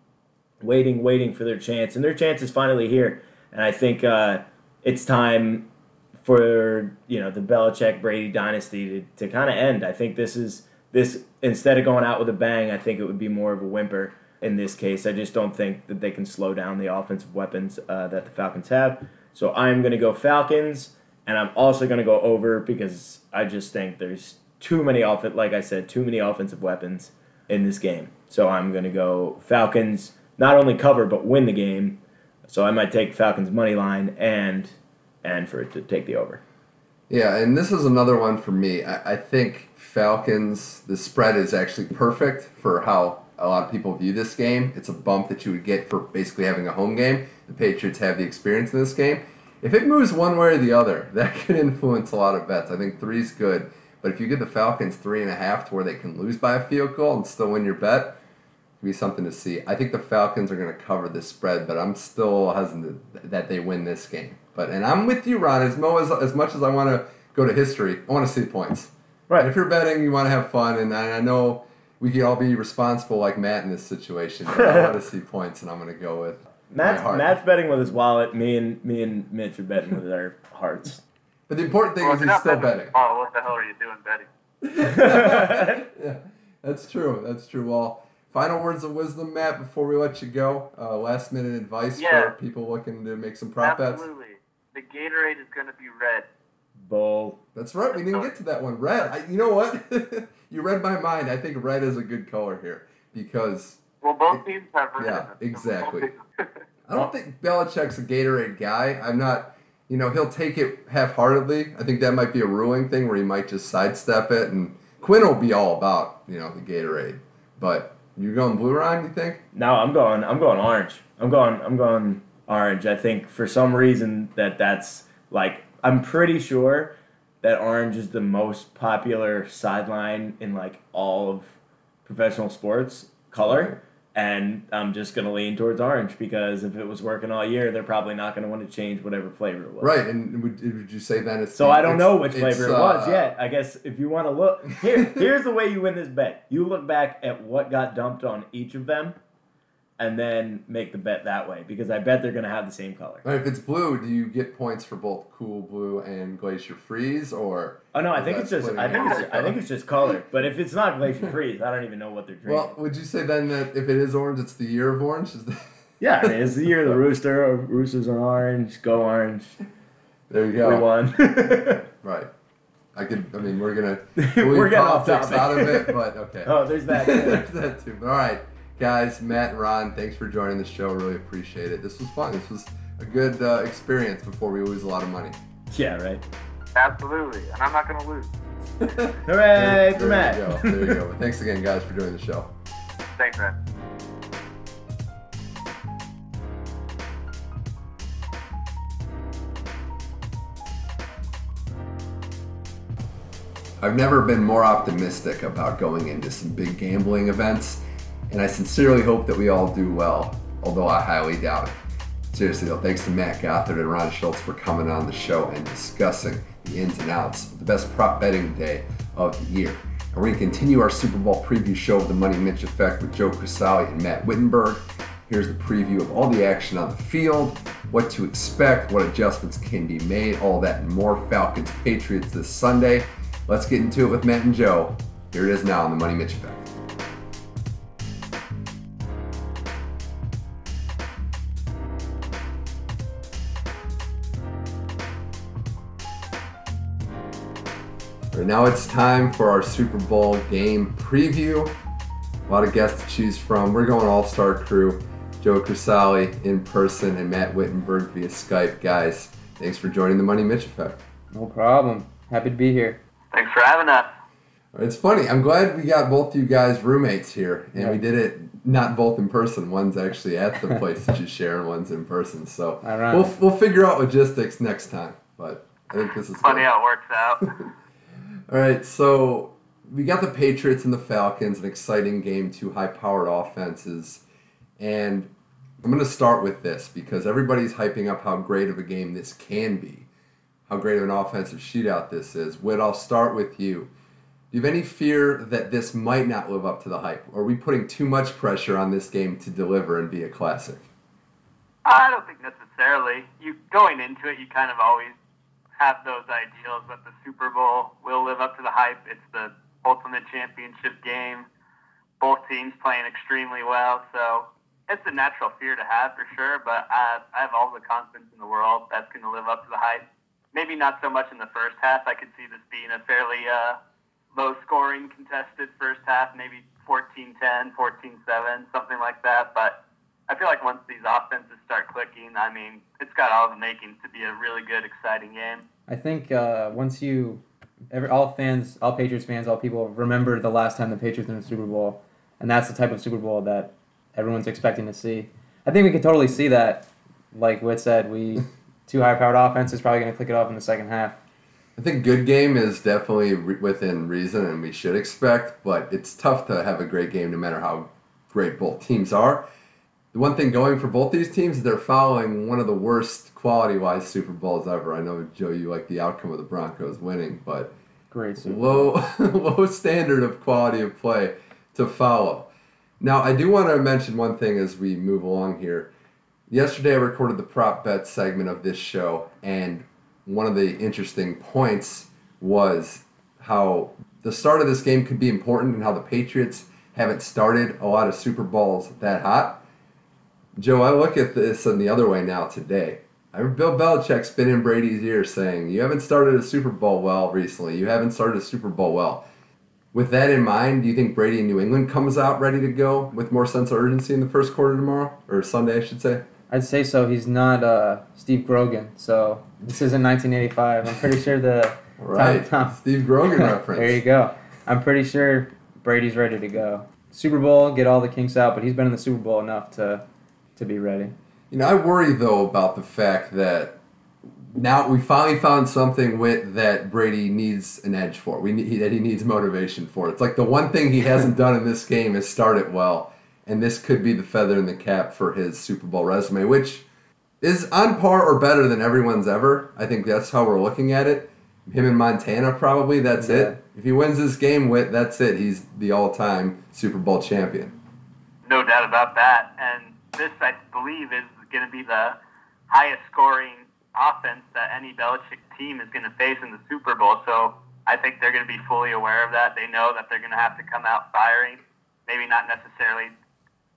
waiting, waiting for their chance, and their chance is finally here. And I think uh, it's time for you know the Belichick Brady dynasty to, to kind of end. I think this is this instead of going out with a bang. I think it would be more of a whimper. in this case. I just don't think that they can slow down the offensive weapons uh, that the Falcons have. So I'm going to go Falcons, and I'm also going to go over because I just think there's too many off like I said, too many offensive weapons in this game. So I'm going to go Falcons, not only cover but win the game. So I might take Falcons money line and and for it to take the over. Yeah, and this is another one for me. I, I think Falcons, the spread is actually perfect for how a lot of people view this game. It's a bump that you would get for basically having a home game. The Patriots have the experience in this game. If it moves one way or the other, that could influence a lot of bets. I think three's good. But if you get the Falcons three and a half to where they can lose by a field goal and still win your bet, it be something to see. I think the Falcons are going to cover this spread, but I'm still hesitant that they win this game. But and I'm with you, Ron. As Mo as, as much as I want to go to history, I want to see points. Right. And if you're betting, you want to have fun, and I, I know we can all be responsible like Matt in this situation. But I want to see points, and I'm going to go with Matt's, Matt's betting with his wallet. Me and me and Mitch are betting with our hearts. But the important thing well, is he's still betting. Oh, what the hell are you doing betting? yeah, that's true. That's true. Well, final words of wisdom, Matt, before we let you go. Uh, last minute advice yeah. for people looking to make some prop Absolutely. bets. Absolutely. The Gatorade is going to be red. Bull. That's right. We didn't get to that one. Red. I, you know what? you read my mind. I think red is a good color here because. Well, both it, teams have red. Yeah, exactly. I don't think Belichick's a Gatorade guy. I'm not. You know, he'll take it half-heartedly. I think that might be a ruling thing where he might just sidestep it, and Quinn will be all about you know the Gatorade. But you're going blue, Ryan? You think? No, I'm going. I'm going orange. I'm going. I'm going orange. I think for some reason that that's like I'm pretty sure that orange is the most popular sideline in like all of professional sports color and I'm just going to lean towards orange because if it was working all year, they're probably not going to want to change whatever flavor it was. Right, and would, would you say then it's so? I don't know which flavor it was uh, yet. I guess if you want to look here, here's the way you win this bet: you look back at what got dumped on each of them, and then make the bet that way because I bet they're going to have the same color. Right, if it's blue, do you get points for both Cool Blue and Glacier Freeze, or? Oh no, I think it's just I think it's I think it's just color. But if it's not Glacier Freeze, I don't even know what they're drinking. Well, would you say then that if it is orange, it's the year of orange? Is that... Yeah, I mean, it's the year of the rooster. Roosters are orange. Go orange. There you go. We won. right. I could. I mean, we're gonna. we're getting off topic. out of it, but okay. Oh, there's that. there's that too. But all right guys, Matt and Ron, thanks for joining the show. Really appreciate it. This was fun. This was a good uh, experience before we lose a lot of money. Yeah, right. Absolutely, and I'm not going to lose. Hooray for Matt! You go. There you go. thanks again, guys, for doing the show. Thanks, man. I've never been more optimistic about going into some big gambling events and I sincerely hope that we all do well, although I highly doubt it. Seriously though, thanks to Matt Gothard and Ron Schultz for coming on the show and discussing the ins and outs of the best prop betting day of the year. And we're going to continue our Super Bowl preview show of the Money Mitch Effect with Joe Crisali and Matt Wittenberg. Here's the preview of all the action on the field, what to expect, what adjustments can be made, all that and more. Falcons Patriots this Sunday. Let's get into it with Matt and Joe. Here it is now on the Money Mitch Effect. Now it's time for our Super Bowl game preview. A lot of guests to choose from. We're going all star crew. Joe Crisali in person and Matt Wittenberg via Skype. Guys, thanks for joining the Money Mitch Effect. No problem. Happy to be here. Thanks for having us. It's funny. I'm glad we got both you guys roommates here, and yeah. we did it not both in person. One's actually at the place that you share, and one's in person. So we'll we'll figure out logistics next time. But I think this is funny good. how it works out. All right, so we got the Patriots and the Falcons, an exciting game, two high-powered offenses, and I'm going to start with this because everybody's hyping up how great of a game this can be, how great of an offensive shootout this is. Whit, I'll start with you. Do you have any fear that this might not live up to the hype? Or are we putting too much pressure on this game to deliver and be a classic? I don't think necessarily. You going into it, you kind of always have those ideals that the Super Bowl will live up to the hype. It's the ultimate championship game. both teams playing extremely well. So it's a natural fear to have for sure, but I, I have all the confidence in the world that's going to live up to the hype. Maybe not so much in the first half. I could see this being a fairly uh, low scoring, contested first half, maybe 14 10, 14 7, something like that. But I feel like once these offenses start clicking, I mean, it's got all the makings to be a really good, exciting game. I think uh, once you, every, all fans, all Patriots fans, all people remember the last time the Patriots won the Super Bowl, and that's the type of Super Bowl that everyone's expecting to see. I think we can totally see that. Like Whit said, we two high-powered offense is probably going to click it off in the second half. I think good game is definitely re- within reason, and we should expect. But it's tough to have a great game, no matter how great both teams are. The one thing going for both these teams is they're following one of the worst quality-wise Super Bowls ever. I know Joe, you like the outcome of the Broncos winning, but Great Super low low standard of quality of play to follow. Now, I do want to mention one thing as we move along here. Yesterday, I recorded the prop bet segment of this show, and one of the interesting points was how the start of this game could be important and how the Patriots haven't started a lot of Super Bowls that hot. Joe, I look at this in the other way now today. I Bill Belichick's been in Brady's ear saying, You haven't started a Super Bowl well recently. You haven't started a Super Bowl well. With that in mind, do you think Brady in New England comes out ready to go with more sense of urgency in the first quarter tomorrow? Or Sunday, I should say? I'd say so. He's not uh, Steve Grogan, so this isn't 1985. I'm pretty sure the Right. Tom- Steve Grogan reference. there you go. I'm pretty sure Brady's ready to go. Super Bowl, get all the kinks out, but he's been in the Super Bowl enough to to be ready. You know, I worry though about the fact that now we finally found something with that Brady needs an edge for. We need, that he needs motivation for. It's like the one thing he hasn't done in this game is start it well, and this could be the feather in the cap for his Super Bowl resume, which is on par or better than everyone's ever. I think that's how we're looking at it. Him in Montana, probably that's Yeah. it. If he wins this game, with that's it. He's the all-time Super Bowl champion. No doubt about that. And this, I believe, is going to be the highest scoring offense that any Belichick team is going to face in the Super Bowl. So I think they're going to be fully aware of that. They know that they're going to have to come out firing. Maybe not necessarily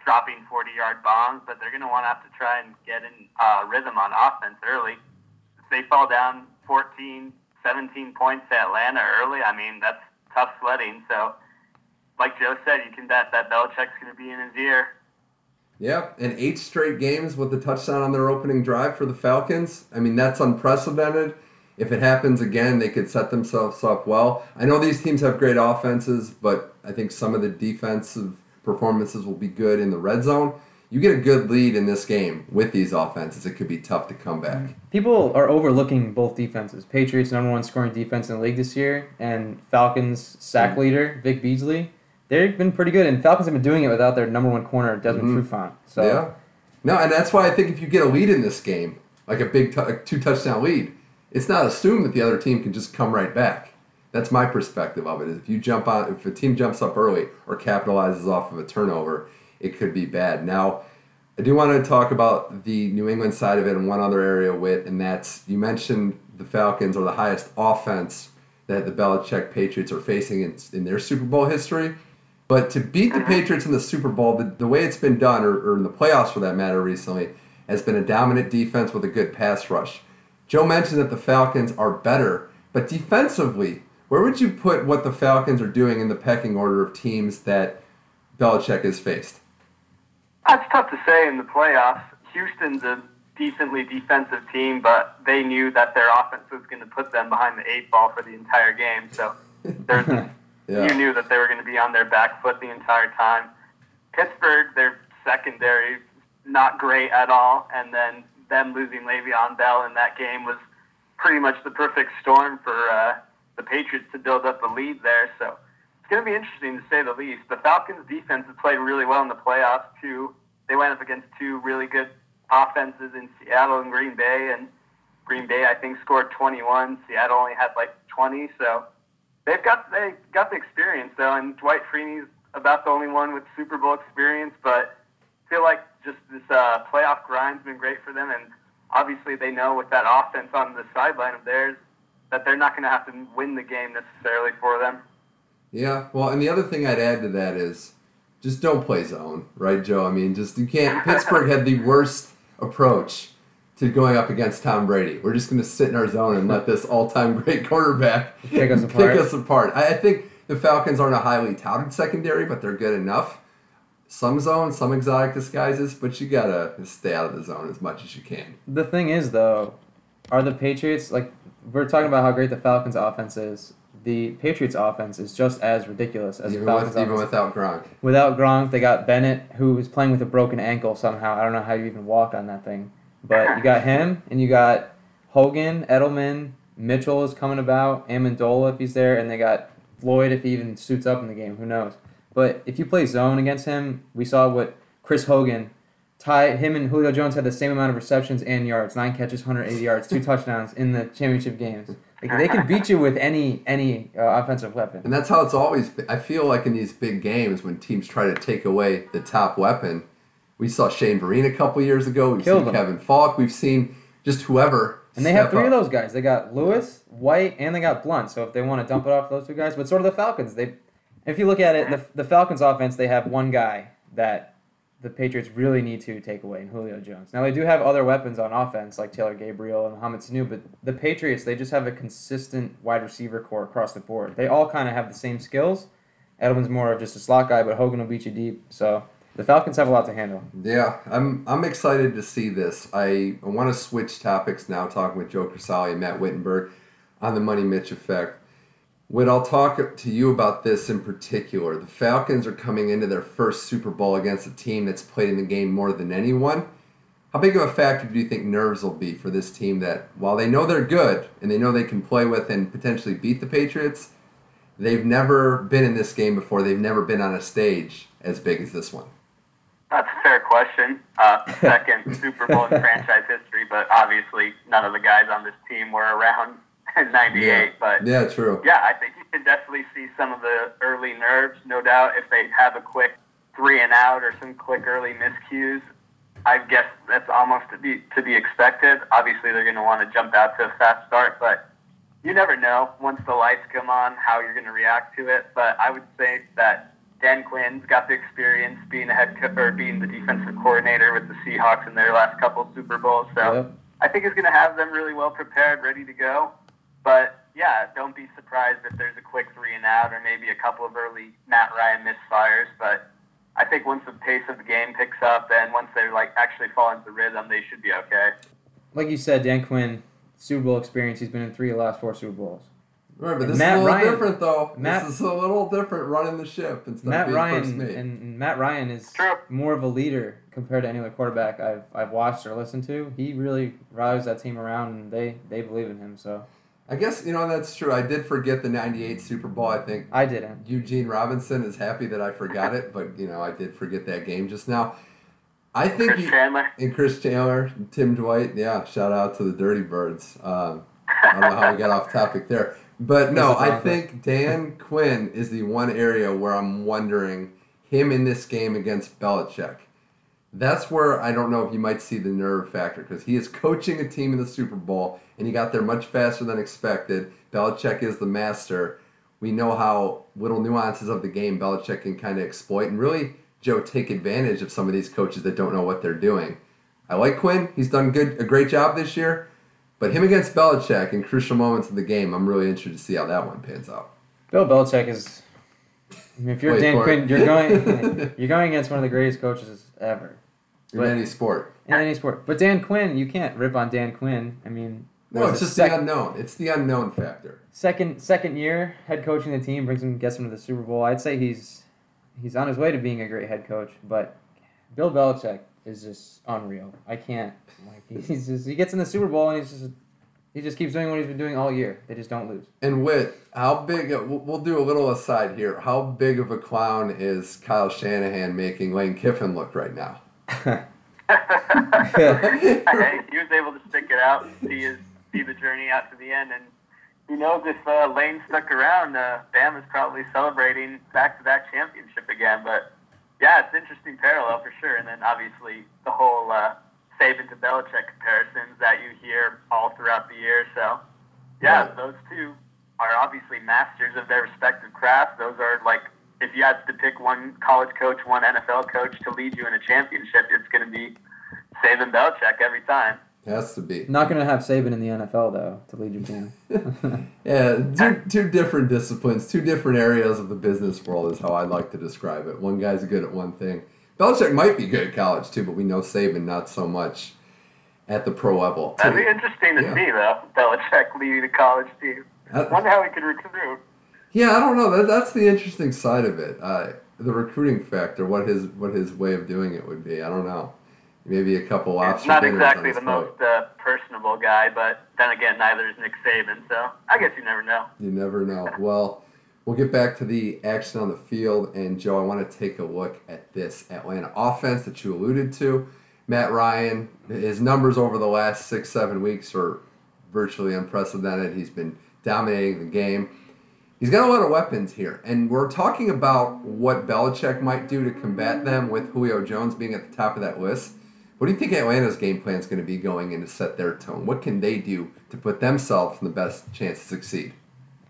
dropping 40 yard bombs, but they're going to want to have to try and get in uh, rhythm on offense early. If they fall down 14, 17 points to Atlanta early, I mean, that's tough sledding. So, like Joe said, you can bet that Belichick's going to be in his ear. Yeah, and eight straight games with a touchdown on their opening drive for the Falcons. I mean, that's unprecedented. If it happens again, they could set themselves up well. I know these teams have great offenses, but I think some of the defensive performances will be good in the red zone. You get a good lead in this game with these offenses, it could be tough to come back. People are overlooking both defenses. Patriots number one scoring defense in the league this year, and Falcons sack hmm. leader Vic Beasley. They've been pretty good, and Falcons have been doing it without their number one corner Desmond Mhm. Trufant. So yeah. No, and that's why I think if you get a lead in this game, like a big t- a two touchdown lead, it's not assumed that the other team can just come right back. That's my perspective of it. Is if you jump on, if a team jumps up early or capitalizes off of a turnover, it could be bad. Now, I do want to talk about the New England side of it and one other area with, and that's you mentioned the Falcons are the highest offense that the Belichick Patriots are facing in, in their Super Bowl history. But to beat the uh-huh. Patriots in the Super Bowl, the, the way it's been done, or, or in the playoffs for that matter recently, has been a dominant defense with a good pass rush. Joe mentioned that the Falcons are better, but defensively, where would you put what the Falcons are doing in the pecking order of teams that Belichick has faced? That's tough to say in the playoffs. Houston's a decently defensive team, but they knew that their offense was going to put them behind the eight ball for the entire game. So there's, Yeah. you knew that they were going to be on their back foot the entire time. Pittsburgh, their secondary, not great at all, and then them losing Le'Veon Bell in that game was pretty much the perfect storm for uh, the Patriots to build up a lead there. So it's going to be interesting to say the least. The Falcons' defense has played really well in the playoffs too. They went up against two really good offenses in Seattle and Green Bay, and Green Bay I think scored 21. Seattle only had like 20, so they've got they got the experience though. And Dwight Freeney's about the only one with Super Bowl experience, but I feel like just this uh, playoff grind's been great for them, and obviously they know with that offense on the sideline of theirs that they're not going to have to win the game necessarily for them. Yeah, well, and the other thing I'd add to that is just don't play zone, right, Joe? I mean, just you can't. Pittsburgh had the worst approach to going up against Tom Brady. We're just going to sit in our zone and let this all-time great quarterback Pick us apart. Pick us apart. I, I think the Falcons aren't a highly touted secondary, but they're good enough. Some zone, some exotic disguises, but you gotta stay out of the zone as much as you can. The thing is, though, are the Patriots like we're talking about how great the Falcons' offense is? The Patriots' offense is just as ridiculous as Even, the Falcons' with, even without Gronk. Without Gronk, they got Bennett, who is playing with a broken ankle somehow. I don't know how you even walk on that thing. But you got him, and you got Hogan, Edelman, Mitchell is coming about, Amendola if he's there, and they got Floyd if he even suits up in the game. Who knows? But if you play zone against him, we saw what Chris Hogan, tie him and Julio Jones had the same amount of receptions and yards, nine catches, 180 yards, two touchdowns in the championship games. Like, they can beat you with any any uh, offensive weapon. And that's how it's always been. I feel like in these big games when teams try to take away the top weapon, we saw Shane Vereen a couple years ago. We've Killed seen him. Kevin Faulk. We've seen just whoever. And they have three of those guys. They got Lewis, White, and they got Blount. So if they want to dump it off those two guys, but sort of the Falcons, they, if you look at it, the, the Falcons' offense, they have one guy that the Patriots really need to take away, in Julio Jones. Now they do have other weapons on offense like Taylor Gabriel and Mohamed Sanu, but the Patriots they just have a consistent wide receiver corps across the board. They all kind of have the same skills. Edelman's more of just a slot guy, but Hogan will beat you deep. So the Falcons have a lot to handle. Yeah, I'm I'm excited to see this. I, I want to switch topics now, talking with Joe Crisali and Matt Wittenberg on the Money Mitch effect. When I'll talk to you about this in particular, the Falcons are coming into their first Super Bowl against a team that's played in the game more than anyone. How big of a factor do you think nerves will be for this team that, while they know they're good and they know they can play with and potentially beat the Patriots, they've never been in this game before. They've never been on a stage as big as this one. That's a fair question. Uh, second Super Bowl in franchise history, but obviously none of the guys on this team were around in '98. But Yeah, true. yeah, I think you can definitely see some of the early nerves, no doubt. If they have a quick three and out or some quick early miscues, I guess that's almost to be to be expected. Obviously, they're going to want to jump out to a fast start, but you never know once the lights come on how you're going to react to it. But I would say that Dan Quinn's got the experience being a head co- or being the defensive coordinator with the Seahawks in their last couple Super Bowls. So Yep. I think he's going to have them really well prepared, ready to go. But yeah, don't be surprised if there's a quick three and out or maybe a couple of early Matt Ryan misfires. But I think once the pace of the game picks up and once they're like actually fall into rhythm, they should be okay. Like you said, Dan Quinn, Super Bowl experience. He's been in three of the last four Super Bowls. Right, but this Matt is a little Ryan- different though. Matt- this is a little different running the ship instead Matt of being first Ryan mate. and, and Matt Ryan is more of a leader compared to any other quarterback I've I've watched or listened to. He really rallies that team around, and they they believe in him. So I guess you know that's true. I did forget the '98 Super Bowl. I think I didn't. Eugene Robinson is happy that I forgot it, but you know I did forget that game just now. I think Chris you, Chandler. and Chris Chandler, Tim Dwight, yeah, shout out to the Dirty Birds. Um, I don't know how we got off topic there, but no, I think Dan Quinn is the one area where I'm wondering him in this game against Belichick. That's where I don't know if you might see the nerve factor because he is coaching a team in the Super Bowl and he got there much faster than expected. Belichick is the master. We know how little nuances of the game Belichick can kind of exploit and really, Joe, take advantage of some of these coaches that don't know what they're doing. I like Quinn. He's done good, a great job this year. But him against Belichick in crucial moments of the game, I'm really interested to see how that one pans out. Bill Belichick is. I mean, if you're Wait Dan Quinn, it. you're going you're going against one of the greatest coaches ever In any sport. in any sport. But Dan Quinn, you can't rip on Dan Quinn. I mean, No, it's just sec- the unknown. It's the unknown factor. second second year head coaching the team brings him gets him to the Super Bowl. I'd say he's he's on his way to being a great head coach, but Bill Belichick is just unreal. I can't like he's just, he gets in the Super Bowl and he's just he just keeps doing what he's been doing all year. They just don't lose. And Wit, how big? We'll we'll do a little aside here. How big of a clown is Kyle Shanahan making Lane Kiffin look right now? hey, he was able to stick it out, see his see the journey out to the end, and who knows if uh, Lane stuck around, uh, Bam is probably celebrating back-to-back championship again. But yeah, it's an interesting parallel for sure. And then obviously the whole uh, Saban to Belichick comparisons that you hear all throughout the year. So yeah, Right. those two are obviously masters of their respective crafts. Those are like if you had to pick one college coach, one NFL coach to lead you in a championship, it's going to be Saban Belichick every time. Has to be. Not going to have Saban in the NFL though to lead your team. Yeah, two, two different disciplines, two different areas of the business world is how I'd like to describe it. One guy's good at one thing. Belichick might be good at college too, but we know Saban not so much at the pro level. That'd be interesting to Yeah. see, though. Belichick leading a college team. Uh, Wonder how he could recruit. Yeah, I don't know. That, that's the interesting side of it. Uh, the recruiting factor, what his what his way of doing it would be. I don't know. Maybe a couple lobster not dinners exactly the most uh, personable guy, but then again, neither is Nick Saban, so I guess you never know. You never know. Well, we'll get back to the action on the field. And Joe, I want to take a look at this Atlanta offense that you alluded to. Matt Ryan, his numbers over the last six, seven weeks are virtually unprecedented. He's been dominating the game. He's got a lot of weapons here. And we're talking about what Belichick might do to combat them with Julio Jones being at the top of that list. What do you think Atlanta's game plan is going to be going in to set their tone? What can they do to put themselves in the best chance to succeed?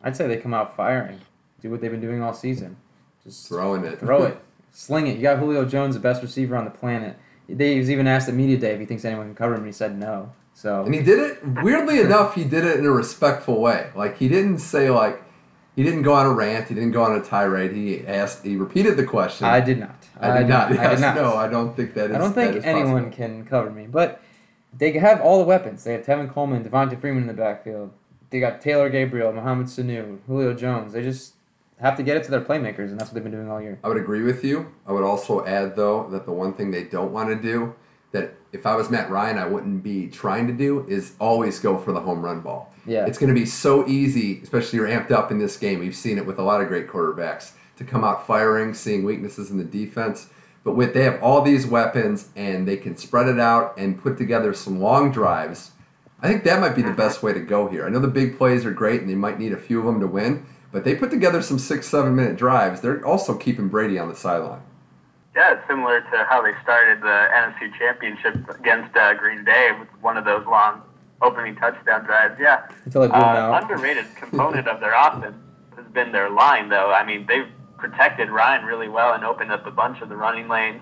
I'd say they come out firing. Do what they've been doing all season. Just Throwing it. throw it, sling it. You got Julio Jones, the best receiver on the planet. They he was even asked at media day if he thinks anyone can cover him, and he said no. So And he did it weirdly enough. He did it in a respectful way. Like he didn't say like he didn't go on a rant. He didn't go on a tirade. He asked. He repeated the question. I did not. I did not. I did not. No, I don't think that is. I don't think anyone possible. can cover me. But they have all the weapons. They have Tevin Coleman, Devonta Freeman in the backfield. They got Taylor Gabriel, Mohamed Sanu, Julio Jones. They just have to get it to their playmakers, and that's what they've been doing all year. I would agree with you. I would also add though that the one thing they don't want to do that if I was Matt Ryan, I wouldn't be trying to do is always go for the home run ball. Yeah. It's going to be so easy, especially you're amped up in this game. We've seen it with a lot of great quarterbacks to come out firing, seeing weaknesses in the defense. But with they have all these weapons and they can spread it out and put together some long drives. I think that might be the best way to go here. I know the big plays are great and they might need a few of them to win, but they put together some six, seven minute drives. They're also keeping Brady on the sideline. Yeah, it's similar to how they started the NFC Championship against uh, Green Bay with one of those long opening touchdown drives. Yeah, Until they blew them uh, underrated component of their offense has been their line, though. I mean, they've protected Ryan really well and opened up a bunch of the running lanes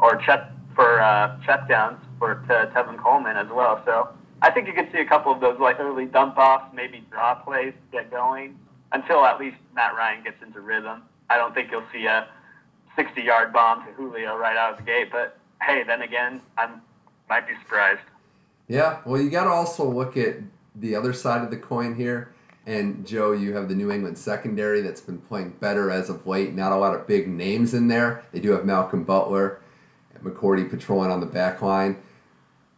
or check for uh, checkdowns for to Tevin Coleman as well. So I think you could see a couple of those like early dump offs, maybe draw plays get going until at least Matt Ryan gets into rhythm. I don't think you'll see a 60 yard bomb to Julio right out of the gate, but hey, then again, I might be surprised. Yeah, well, you got to also look at the other side of the coin here. And Joe, you have the New England secondary that's been playing better as of late. Not a lot of big names in there. They do have Malcolm Butler, and McCourty patrolling on the back line.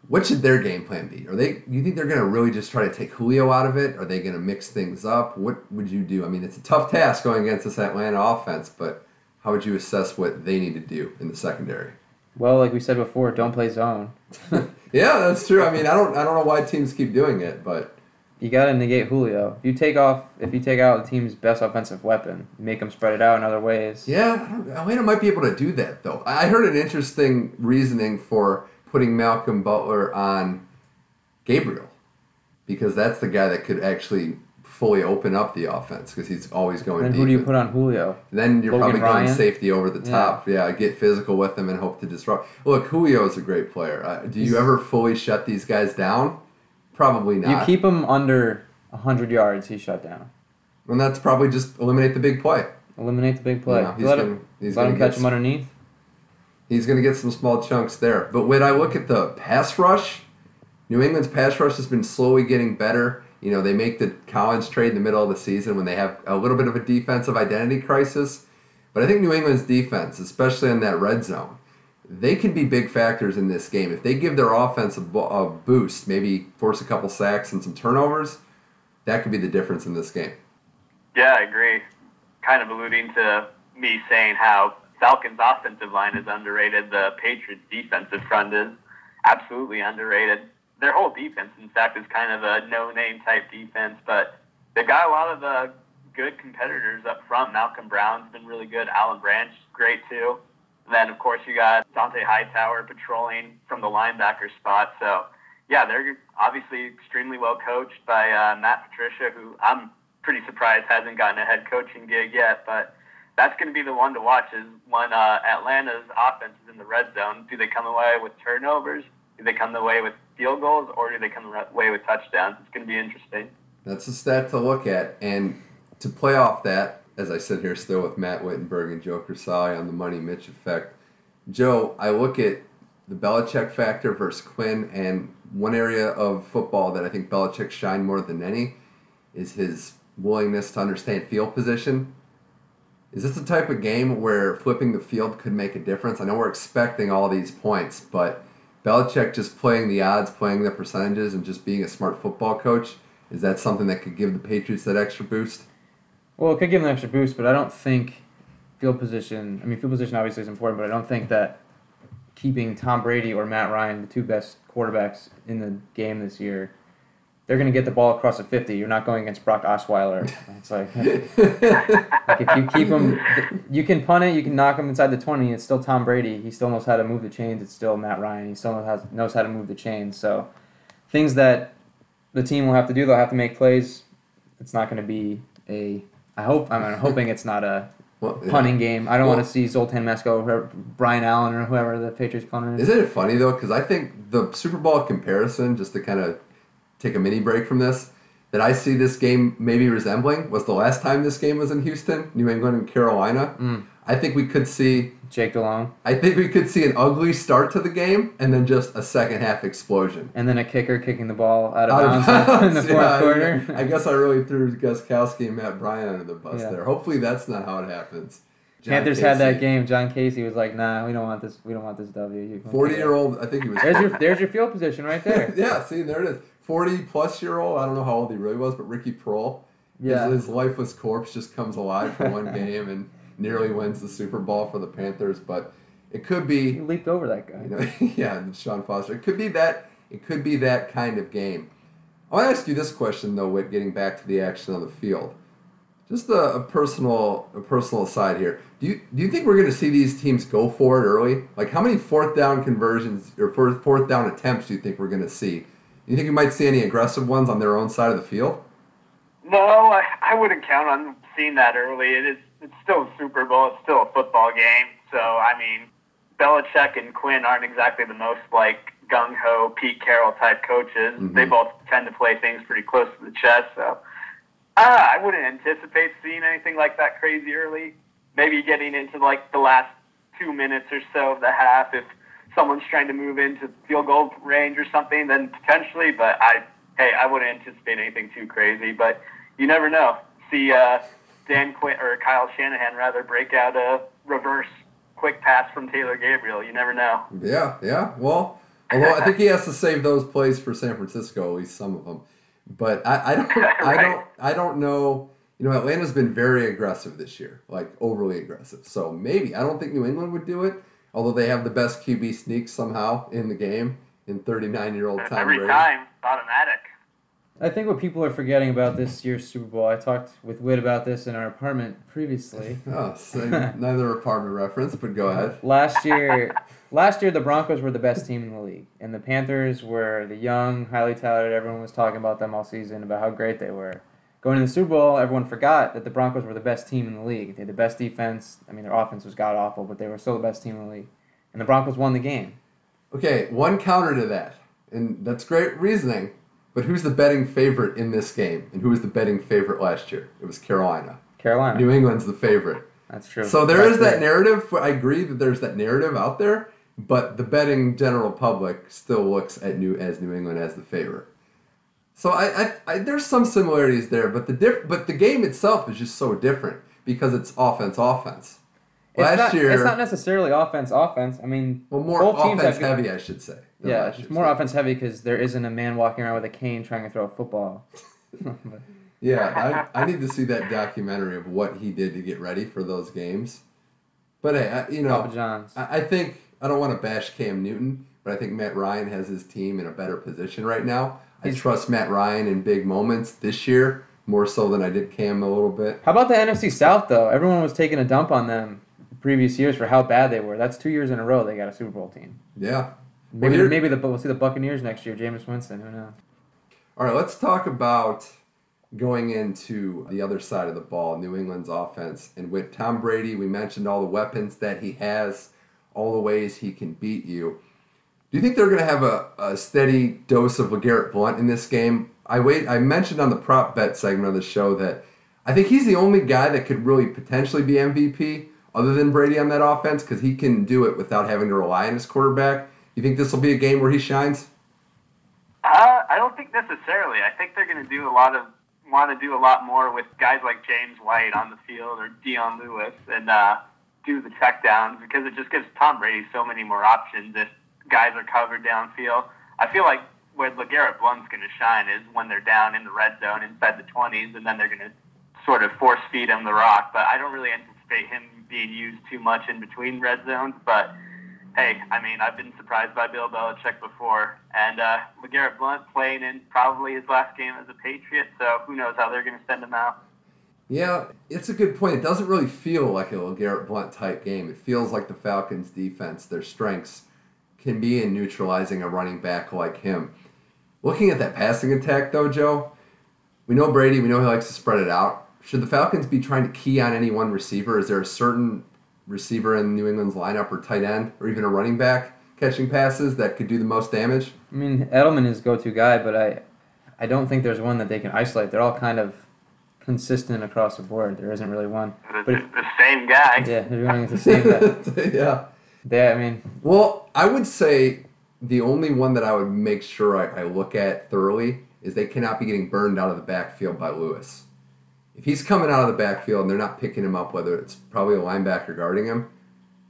What should their game plan be? Are they? You think they're going to really just try to take Julio out of it? Are they going to mix things up? What would you do? I mean, it's a tough task going against this Atlanta offense, but how would you assess what they need to do in the secondary? Well, like we said before, don't play zone. yeah, that's true. I mean, I don't, I don't know why teams keep doing it, but You got to negate Julio. If you take off, if you take out the team's best offensive weapon, make them spread it out in other ways. Yeah, I don't- Atlanta might be able to do that though. I heard an interesting reasoning for putting Malcolm Butler on Gabriel because that's the guy that could actually fully open up the offense because he's always going Then deep. who do you put on Julio? then you're Logan probably going Ryan? safety over the top. Yeah. get physical with him and hope to disrupt. Look, Julio is a great player. Uh, do you ever fully shut these guys down? Probably not. You keep him under hundred yards, he's shut down. and that's probably just eliminate the big play. Eliminate the big play. Yeah, he's let gonna, him, let him catch him underneath. He's going to get some small chunks there. But when I look at the pass rush, New England's pass rush has been slowly getting better. You know, they make the Collins trade in the middle of the season when they have a little bit of a defensive identity crisis. But I think New England's defense, especially in that red zone, they can be big factors in this game. If they give their offense a, a boost, maybe force a couple sacks and some turnovers, that could be the difference in this game. Yeah, I agree. Kind of alluding to me saying how Falcons' offensive line is underrated. The Patriots' defensive front is absolutely underrated. Their whole defense, in fact, is kind of a no-name type defense, but they've got a lot of uh, good competitors up front. Malcolm Brown's been really good. Alan Branch, great too. Then, of course, you got Dont'a Hightower patrolling from the linebacker spot. So, yeah, they're obviously extremely well coached by uh, Matt Patricia, who I'm pretty surprised hasn't gotten a head coaching gig yet. But that's going to be the one to watch. Is when uh, Atlanta's offense is in the red zone, do they come away with turnovers? Do they come away with field goals, or do they come away with touchdowns? It's going to be interesting. That's a stat to look at, and to play off that, as I sit here still with Matt Wittenberg and Joe Crisali on the Money Mitch effect. Joe, I look at the Belichick factor versus Quinn, and one area of football that I think Belichick shined more than any is his willingness to understand field position. Is this the type of game where flipping the field could make a difference? I know we're expecting all these points, but Belichick just playing the odds, playing the percentages, and just being a smart football coach, is that something that could give the Patriots that extra boost? Well, it could give them an extra boost, but I don't think field position. I mean, field position obviously is important, but I don't think that keeping Tom Brady or Matt Ryan, the two best quarterbacks in the game this year, they're going to get the ball across the 50. You're not going against Brock Osweiler. It's like, like if you keep him, you can punt it, you can knock him inside the 20. It's still Tom Brady. He still knows how to move the chains. It's still Matt Ryan. He still knows how, knows how to move the chains. So things that the team will have to do, they'll have to make plays. It's not going to be a. I hope. I'm hoping it's not a Well, yeah. punting game. I don't Well- want to see Zoltan Mesko or Brian Allen or whoever the Patriots punter is. Isn't it funny though? Because I think the Super Bowl comparison, just to kind of take a mini break from this, that I see this game maybe resembling was the last time this game was in Houston, New England, and Carolina. Mm. I think we could see. Jake Delhomme. I think we could see an ugly start to the game and then just a second half explosion. and then a kicker kicking the ball out of Out of bounds in the bounds, fourth yeah, I- quarter. I, guess I really threw Gostkowski and Matt Bryant under the bus Yeah. there. Hopefully that's not how it happens. John Panthers had that game. John Kasay was like, "Nah, we don't want this. We don't want this W." You can- Forty-year-old, I think he was. There's your there's your field position right there. yeah, see, there it is. 40 plus year old. I don't know how old he really was, but Ricky Proehl. Yeah. His, his lifeless corpse just comes alive for one game and nearly wins the Super Bowl for the Panthers. But it could He be, leaped over that guy. you know, yeah, Sean Foster. It could be that. It could be that kind of game. I want to ask you this question though, Whit. Getting back to the action on the field, just a, a personal, a personal aside here. Do you do you think we're going to see these teams go for it early? Like, how many fourth down conversions or fourth fourth down attempts do you think we're going to see? Do you think we might see any aggressive ones on their own side of the field? No, I, I wouldn't count on seeing that early. It is it's still a Super Bowl. It's still a football game. So I mean, Belichick and Quinn aren't exactly the most like gung ho Pete Carroll type coaches. Mhm. They both tend to play things pretty close to the chest. So uh, I wouldn't anticipate seeing anything like that crazy early. Maybe getting into like the last two minutes or so of the half if someone's trying to move into field goal range or something, then potentially. But I, hey, I wouldn't anticipate anything too crazy. But you never know. See uh, Dan Quinn or Kyle Shanahan rather break out a reverse quick pass from Taylor Gabriel. You never know. Yeah, yeah. Well, although I think he has to save those plays for San Francisco, at least some of them. But I, I don't, I don't, I don't know. You know, Atlanta's been very aggressive this year, like overly aggressive. So maybe I don't think New England would do it, although they have the best QB sneak somehow in the game in 39-year-old Tom Every Brady. time, automatic. I think what people are forgetting about this year's Super Bowl. I talked with Witt about this in our apartment previously. Oh, so neither apartment reference, but go ahead. Last year, last year the Broncos were the best team in the league, and the Panthers were the young, highly touted. Everyone was talking about them all season about how great they were. Going to the Super Bowl, everyone forgot that the Broncos were the best team in the league. They had the best defense. I mean, their offense was god awful, but they were still the best team in the league, and the Broncos won the game. Okay, one counter to that, and that's great reasoning. But who's the betting favorite in this game, and who was the betting favorite last year? It was Carolina. Carolina. New England's the favorite. That's true. So there That's is that narrative. I agree that there's that narrative out there, but the betting general public still looks at New as New England as the favorite. So I, I, I there's some similarities there, but the diff, but the game itself is just so different because it's offense offense. It's Last not, year, it's not necessarily offense. Offense. I mean, well, more both teams offense heavy, I should say. yeah, it's more offense heavy because there isn't a man walking around with a cane trying to throw a football. Yeah, I, I need to see that documentary of what he did to get ready for those games. But hey, I, you know, Papa John's. I, I think I don't want to bash Cam Newton, but I think Matt Ryan has his team in a better position right now. I He's- trust Matt Ryan in big moments this year more so than I did Cam a little bit. How about the NFC South though? Everyone was taking a dump on them previous years for how bad they were. That's two years in a row they got a Super Bowl team. Yeah. Maybe here- maybe the we'll see the Buccaneers next year. Jameis Winston. Who knows? All right, let's talk about going into the other side of the ball, New England's offense. And with Tom Brady, we mentioned all the weapons that he has, all the ways he can beat you. Do you think they're going to have a, a steady dose of LeGarrette Blount in this game? I wait. I mentioned on the prop bet segment of the show that I think he's the only guy that could really potentially be MVP other than Brady on that offense because he can do it without having to rely on his quarterback. You think this will be a game where he shines? Uh, I don't think necessarily. I think they're going to do a lot of want to do a lot more with guys like James White on the field or Dion Lewis and uh, do the checkdowns because it just gives Tom Brady so many more options if guys are covered downfield. I feel like where LeGarrette Blount's going to shine is when they're down in the red zone inside the 20s, and then they're going to sort of force feed him the rock. But I don't really anticipate him being used too much in between red zones. But hey, I mean, I've been surprised by Bill Belichick before, and uh, LeGarrette Blount playing in probably his last game as a Patriot, so who knows how they're going to send him out. Yeah, it's a good point. It doesn't really feel like a LeGarrette Blount type game. It feels like the Falcons' defense, their strengths can be in neutralizing a running back like him. Looking at that passing attack, though, Joe, we know Brady, we know he likes to spread it out. Should the Falcons be trying to key on any one receiver? Is there a certain receiver in New England's lineup or tight end or even a running back catching passes that could do the most damage? I mean, Edelman is go-to guy, but I, I don't think there's one that they can isolate. They're all kind of consistent across the board. There isn't really one. The, But if- the same guy. Yeah, they're doing the same guy. yeah. They, I mean, Well, I would say the only one that I would make sure I, I look at thoroughly is they cannot be getting burned out of the backfield by Lewis. If he's coming out of the backfield and they're not picking him up, whether it's probably a linebacker guarding him,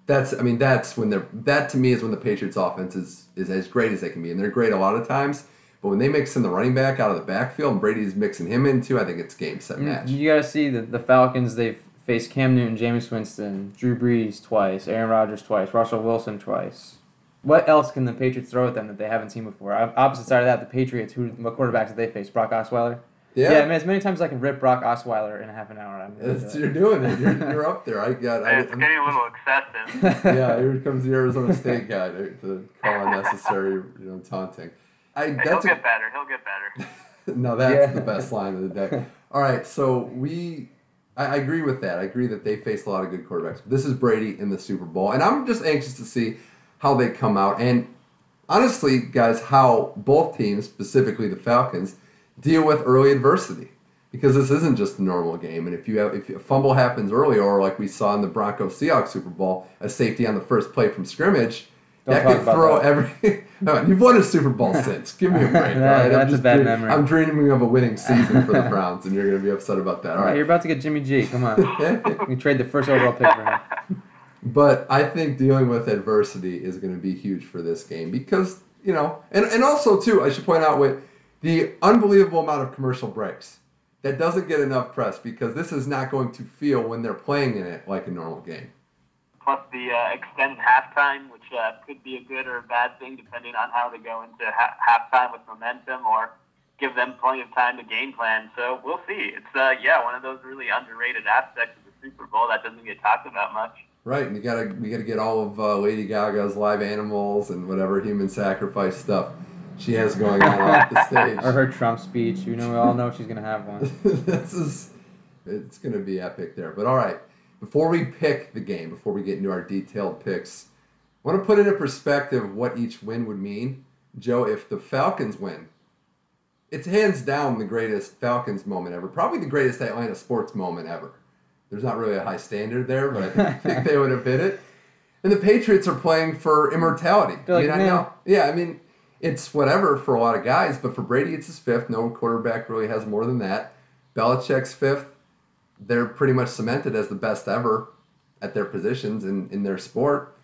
that's I mean that's when they're that to me is when the Patriots offense is is as great as they can be, and they're great a lot of times. But when they mix in the running back out of the backfield and Brady's mixing him in too, I think it's game set match. you got to see the, the Falcons. They've faced Cam Newton, Jameis Winston, Drew Brees twice, Aaron Rodgers twice, Russell Wilson twice. What else can the Patriots throw at them that they haven't seen before? Opposite side of that, the Patriots. Who what quarterbacks did they face? Brock Osweiler. Yeah, Yeah, I mean, as many times as I can rip Brock Osweiler in half an hour. I'm gonna do it. you're doing it. You're, you're up there. I got. I, It's I'm- getting a little excessive. yeah, here comes the Arizona State guy to, to call unnecessary, you know, taunting. I He'll a, get better. He'll get better. no, that's Yeah. the best line of the day. All right, so we, I, I agree with that. I agree that they faced a lot of good quarterbacks. This is Brady in the Super Bowl, and I'm just anxious to see how they come out. And honestly, guys, how both teams, specifically the Falcons, deal with early adversity. Because this isn't just a normal game, and if you have if a fumble happens early, or like we saw in the Broncos Seahawks Super Bowl, a safety on the first play from scrimmage, Don't that could throw that. every. No, you've won a Super Bowl since. Give me a break. All right? I'm that's a bad dream- memory. I'm dreaming of a winning season for the Browns, and you're going to be upset about that. All You're about to get Jimmy G. Come on. we trade the first overall pick for him. But I think dealing with adversity is going to be huge for this game because, you know, and, and also, too, I should point out with the unbelievable amount of commercial breaks. That doesn't get enough press because this is not going to feel when they're playing in it like a normal game. Plus the uh, extended halftime, which uh, could be a good or a bad thing depending on how they go into ha- halftime with momentum or give them plenty of time to game plan. So we'll see. It's uh, yeah, one of those really underrated aspects of the Super Bowl that doesn't get talked about much. Right, and you gotta we gotta get all of uh, Lady Gaga's live animals and whatever human sacrifice stuff she has going on off the stage. Or her Trump speech. You know, we all know she's gonna have one. this is it's gonna be epic there. But all right, before we pick the game, before we get into our detailed picks, I want to put into perspective what each win would mean. Joe, if the Falcons win, it's hands down the greatest Falcons moment ever. Probably the greatest Atlanta sports moment ever. There's not really a high standard there, but I think, think they would have hit it. And the Patriots are playing for immortality. They're I mean, like, I know. Yeah, I mean, it's whatever for a lot of guys, but for Brady, it's his fifth. No quarterback really has more than that. Belichick's fifth. They're pretty much cemented as the best ever at their positions in, in their sport.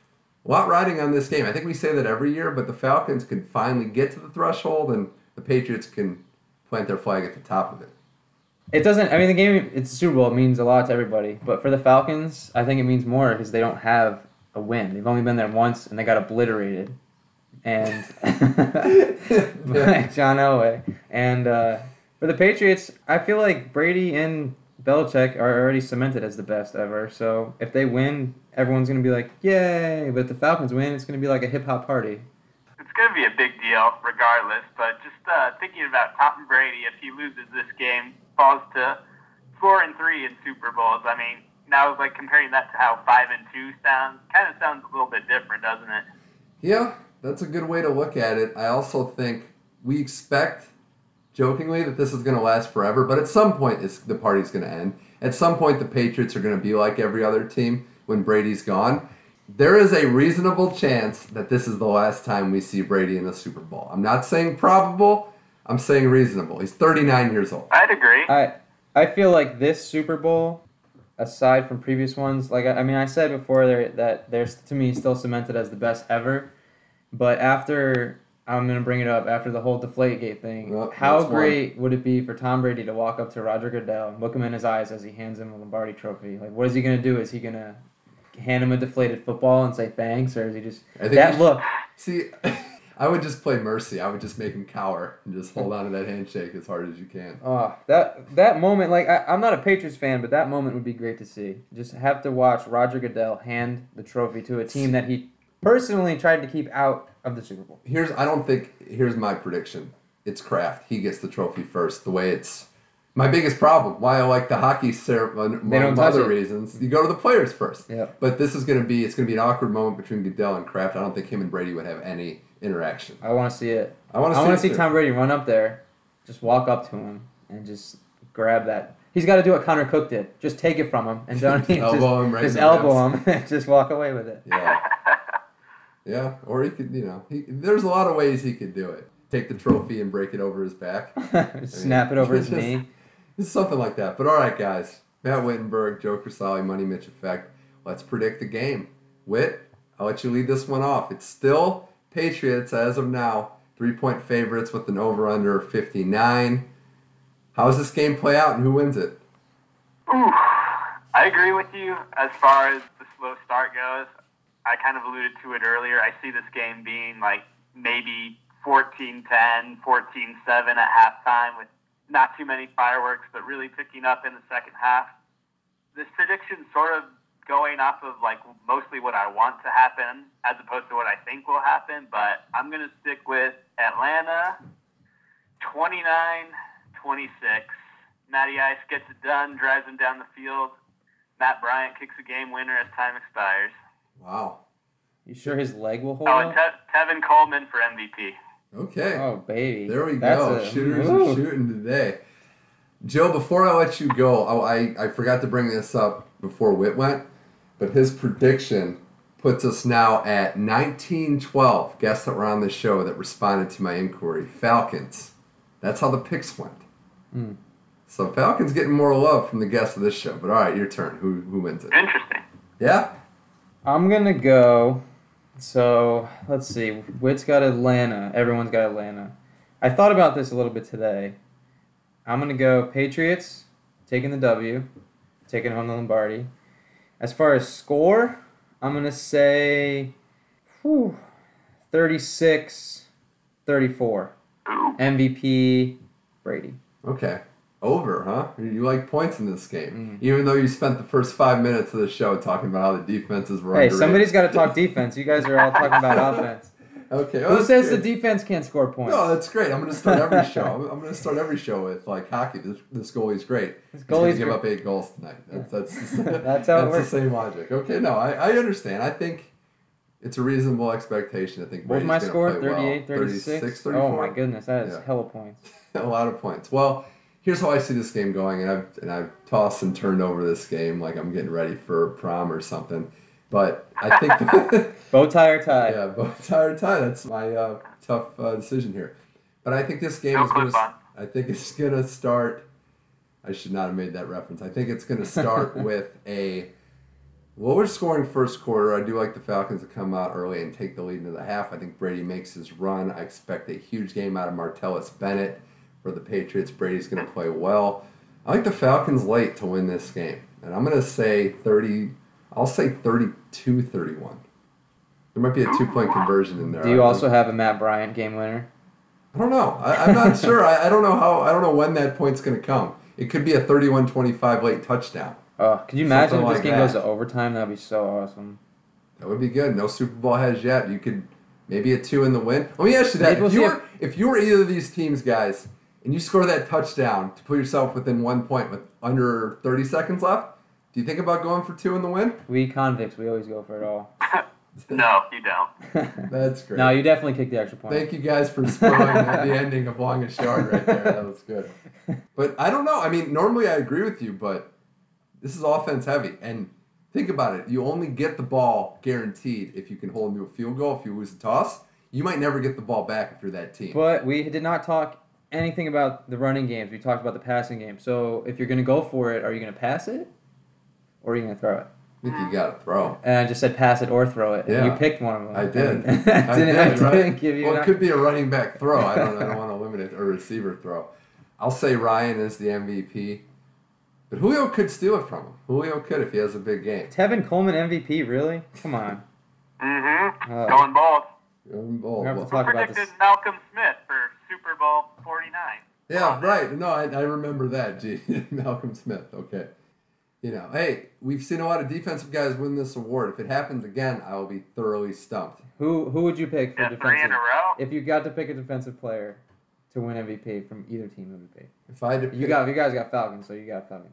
A lot riding on this game. I think we say that every year, but the Falcons could finally get to the threshold, and the Patriots can plant their flag at the top of it. It doesn't. I mean, the game. It's Super Bowl. It means a lot to everybody. But for the Falcons, I think it means more because they don't have a win. They've only been there once, and they got obliterated. And by John Elway. And uh, for the Patriots, I feel like Brady and Belichick are already cemented as the best ever. So if they win, everyone's gonna be like, "Yay!" But if the Falcons win, it's gonna be like a hip hop party. It's going to be a big deal regardless, but just uh, thinking about Tom Brady, if he loses this game, falls to four and three in Super Bowls. I mean, now like comparing that to how five and two sounds, kind of sounds a little bit different, doesn't it? Yeah, that's a good way to look at it. I also think we expect, jokingly, that this is going to last forever, but at some point, it's, the party's going to end. At some point, the Patriots are going to be like every other team when Brady's gone. There is a reasonable chance that this is the last time we see Brady in the Super Bowl. I'm not saying probable, I'm saying reasonable. He's 39 years old. I'd agree. I I feel like this Super Bowl, aside from previous ones, like I, I mean, I said before there that there's to me still cemented as the best ever, but after I'm gonna bring it up after the whole Deflategate thing, Well, how that's one. great would it be for Tom Brady to walk up to Roger Goodell, look him in his eyes as he hands him a Lombardi Trophy? Like, what is he gonna do? Is he gonna hand him a deflated football and say thanks, or is he just that look? See, I would just play mercy. I would just make him cower and just hold on to that handshake as hard as you can. Oh, that that moment, like I, I'm not a Patriots fan, but that moment would be great to see. Just have to watch Roger Goodell hand the trophy to a team that he personally tried to keep out of the Super Bowl. Here's I don't think here's my prediction. It's Kraft. He gets the trophy first. The way it's my biggest problem. Why I like the hockey ceremony. They don't Among other reasons. You go to the players first. Yep. But this is gonna be it's gonna be an awkward moment between Goodell and Kraft. I don't think him and Brady would have any interaction. I want to see it. I want to I see. want to see. Tom Brady run up there, just walk up to him and just grab that. He's got to do what Connor Cook did. Just take it from him and don't just, Elbow him right just elbow him and just walk away with it. Yeah. Yeah, or he could, you know, he, there's a lot of ways he could do it. Take the trophy and break it over his back. Snap it over his just- knee. It's something like that. But all right, guys. Matt Wittenberg, Joe Crisali, Money Mitch Effect. Let's predict the game. Wit, I'll let you lead this one off. It's still Patriots as of now. Three point favorites with an over under 59. How does this game play out and who wins it? Ooh, I agree with you as far as the slow start goes. I kind of alluded to it earlier. I see this game being like maybe 14-10, 14-7 at halftime with not too many fireworks, but really picking up in the second half. This prediction sort of going off of like mostly what I want to happen as opposed to what I think will happen, but I'm going to stick with Atlanta 29-26. Matty Ice gets it done, drives him down the field. Matt Bryant kicks a game winner as time expires. Wow. You sure his leg will hold Oh, up? Te- Tevin Coleman for MVP. Okay. Oh baby. There we That's go. a- Shooters Ooh. are shooting today. Joe, before I let you go, oh, I, I forgot to bring this up before Wit went, but his prediction puts us now at 1912 guests that were on the show that responded to my inquiry. Falcons. That's how the picks went. Hmm. So Falcons getting more love from the guests of this show. But all right, your turn. Who who wins it? Interesting. Yeah. I'm gonna go. So let's see. Witt's got Atlanta. Everyone's got Atlanta. I thought about this a little bit today. I'm gonna go Patriots, taking the W, taking home the Lombardi. As far as score, I'm gonna say, whew, 36, 34. MVP Brady. Okay. Over, huh? You like points in this game, Mm. even though you spent the first five minutes of the show talking about how the defenses were. Hey, underrated. somebody's got to talk defense. You guys are all talking about offense. Okay. Who that's says good. the defense can't score points? No, that's great. I'm going to start every show. I'm, I'm going to start every show with like hockey. This, this goalie's great. This He's going goalie's to give up eight goals tonight. That's that's That's how it that's works. the same logic. Okay, no, I, I understand. I think it's a reasonable expectation. I think What my score? play well. 38, 36? 36, Oh my goodness, that is Yeah. hella points. a lot of points. Well, here's how I see this game going, and I've and I've tossed and turned over this game like I'm getting ready for prom or something. But I think Bow tie or tie? yeah, both tie or tie. That's my uh, tough uh, decision here. But I think this game No is going to. I think it's going to start. I should not have made that reference. I think it's going to start with a lower scoring first quarter. I do like the Falcons to come out early and take the lead into the half. I think Brady makes his run. I expect a huge game out of Martellus Bennett for the Patriots. Brady's going to play well. I like the Falcons late to win this game. And I'm going to say 30, I'll say 32 31. There might be a two point conversion in there. Do you also have a Matt Bryant game winner? I don't know. I, I'm not sure. I, I don't know how. I don't know when that point's going to come. It could be a 31-25 late touchdown. Oh, could you imagine if this like game that. goes to overtime? That'd be so awesome. That would be good. No Super Bowl has yet. You could maybe a two in the win. Let me ask you that: if you were if you were either of these teams, guys, and you score that touchdown to put yourself within one point with under 30 seconds left, do you think about going for two in the win? We convicts, we always go for it all. No, you don't. That's great. no, you definitely kick the extra point. Thank you guys for spoiling the ending of Longest Yard right there. That was good. But I don't know. I mean, normally I agree with you, but this is offense heavy. And think about it. You only get the ball guaranteed if you can hold into a field goal. If you lose a toss, you might never get the ball back if you're that team. But we did not talk anything about the running games. We talked about the passing game. So if you're going to go for it, are you going to pass it? Or are you going to throw it? I think you got to throw. And I just said pass it or throw it. and Yeah. You picked one of them. I did. I I didn't, I did, right? didn't give you Well, it could be a running back throw. I don't. I don't want to limit it or a receiver throw. I'll say Ryan is the MVP, but Julio could steal it from him. Julio could if he has a big game. Tevin Coleman MVP, really? Come on. Mm-hmm. Uh, Going bald. Um, oh, We have to talk Who about predicted this. Malcolm Smith for Super Bowl 49? Yeah, right. No, I, I remember that. Gee, Malcolm Smith. Okay. You know, hey, we've seen a lot of defensive guys win this award. If it happens again, I will be thoroughly stumped. Who who would you pick for Yeah, three in defensive? a row. If you got to pick a defensive player to win MVP from either team, who would it be? If I had to pick You got you guys got Falcons, so you got Falcons.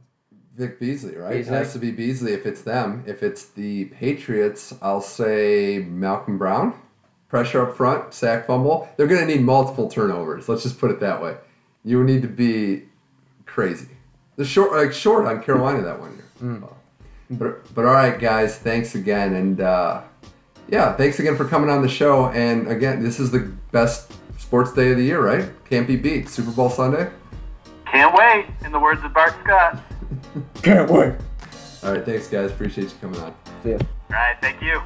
Vic Beasley, right? Beasley. It has to be Beasley if it's them. If it's the Patriots, I'll say Malcolm Brown. Pressure up front, sack fumble. They're going to need multiple turnovers. Let's just put it that way. You need to be crazy. The short, like short on Carolina that one year. Mm. But, but all right, guys, thanks again, and uh, yeah, thanks again for coming on the show. And again, this is the best sports day of the year, right? Can't be beat. Super Bowl Sunday. Can't wait, in the words of Bart Scott. Can't wait. All right, thanks, guys. Appreciate you coming on. See ya. All right, thank you.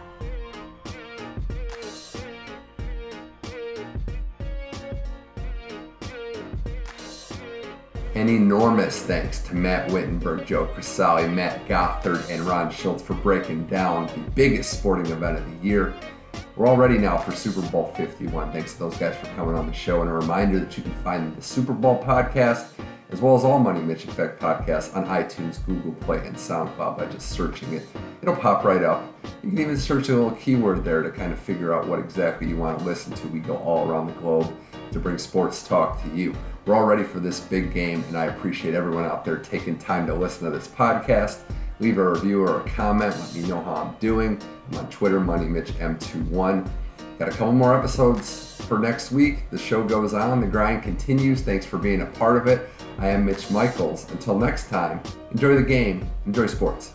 An enormous thanks to Matt Wittenberg, Joe Crisali, Matt Gothard, and Ron Schultz for breaking down the biggest sporting event of the year. We're all ready now for Super Bowl 51. Thanks to those guys for coming on the show. And a reminder that you can find the Super Bowl podcast as well as all Money Mitch Effect podcasts on iTunes, Google Play, and SoundCloud by just searching it. It'll pop right up. You can even search a little keyword there to kind of figure out what exactly you want to listen to. We go all around the globe to bring sports talk to you. We're all ready for this big game, and I appreciate everyone out there taking time to listen to this podcast. Leave a review or a comment. Let me know how I'm doing. I'm on Twitter, MoneyMitchM21. Got a couple more episodes for next week. The show goes on, the grind continues. Thanks for being a part of it. I am Mitch Michaels. Until next time, enjoy the game, enjoy sports.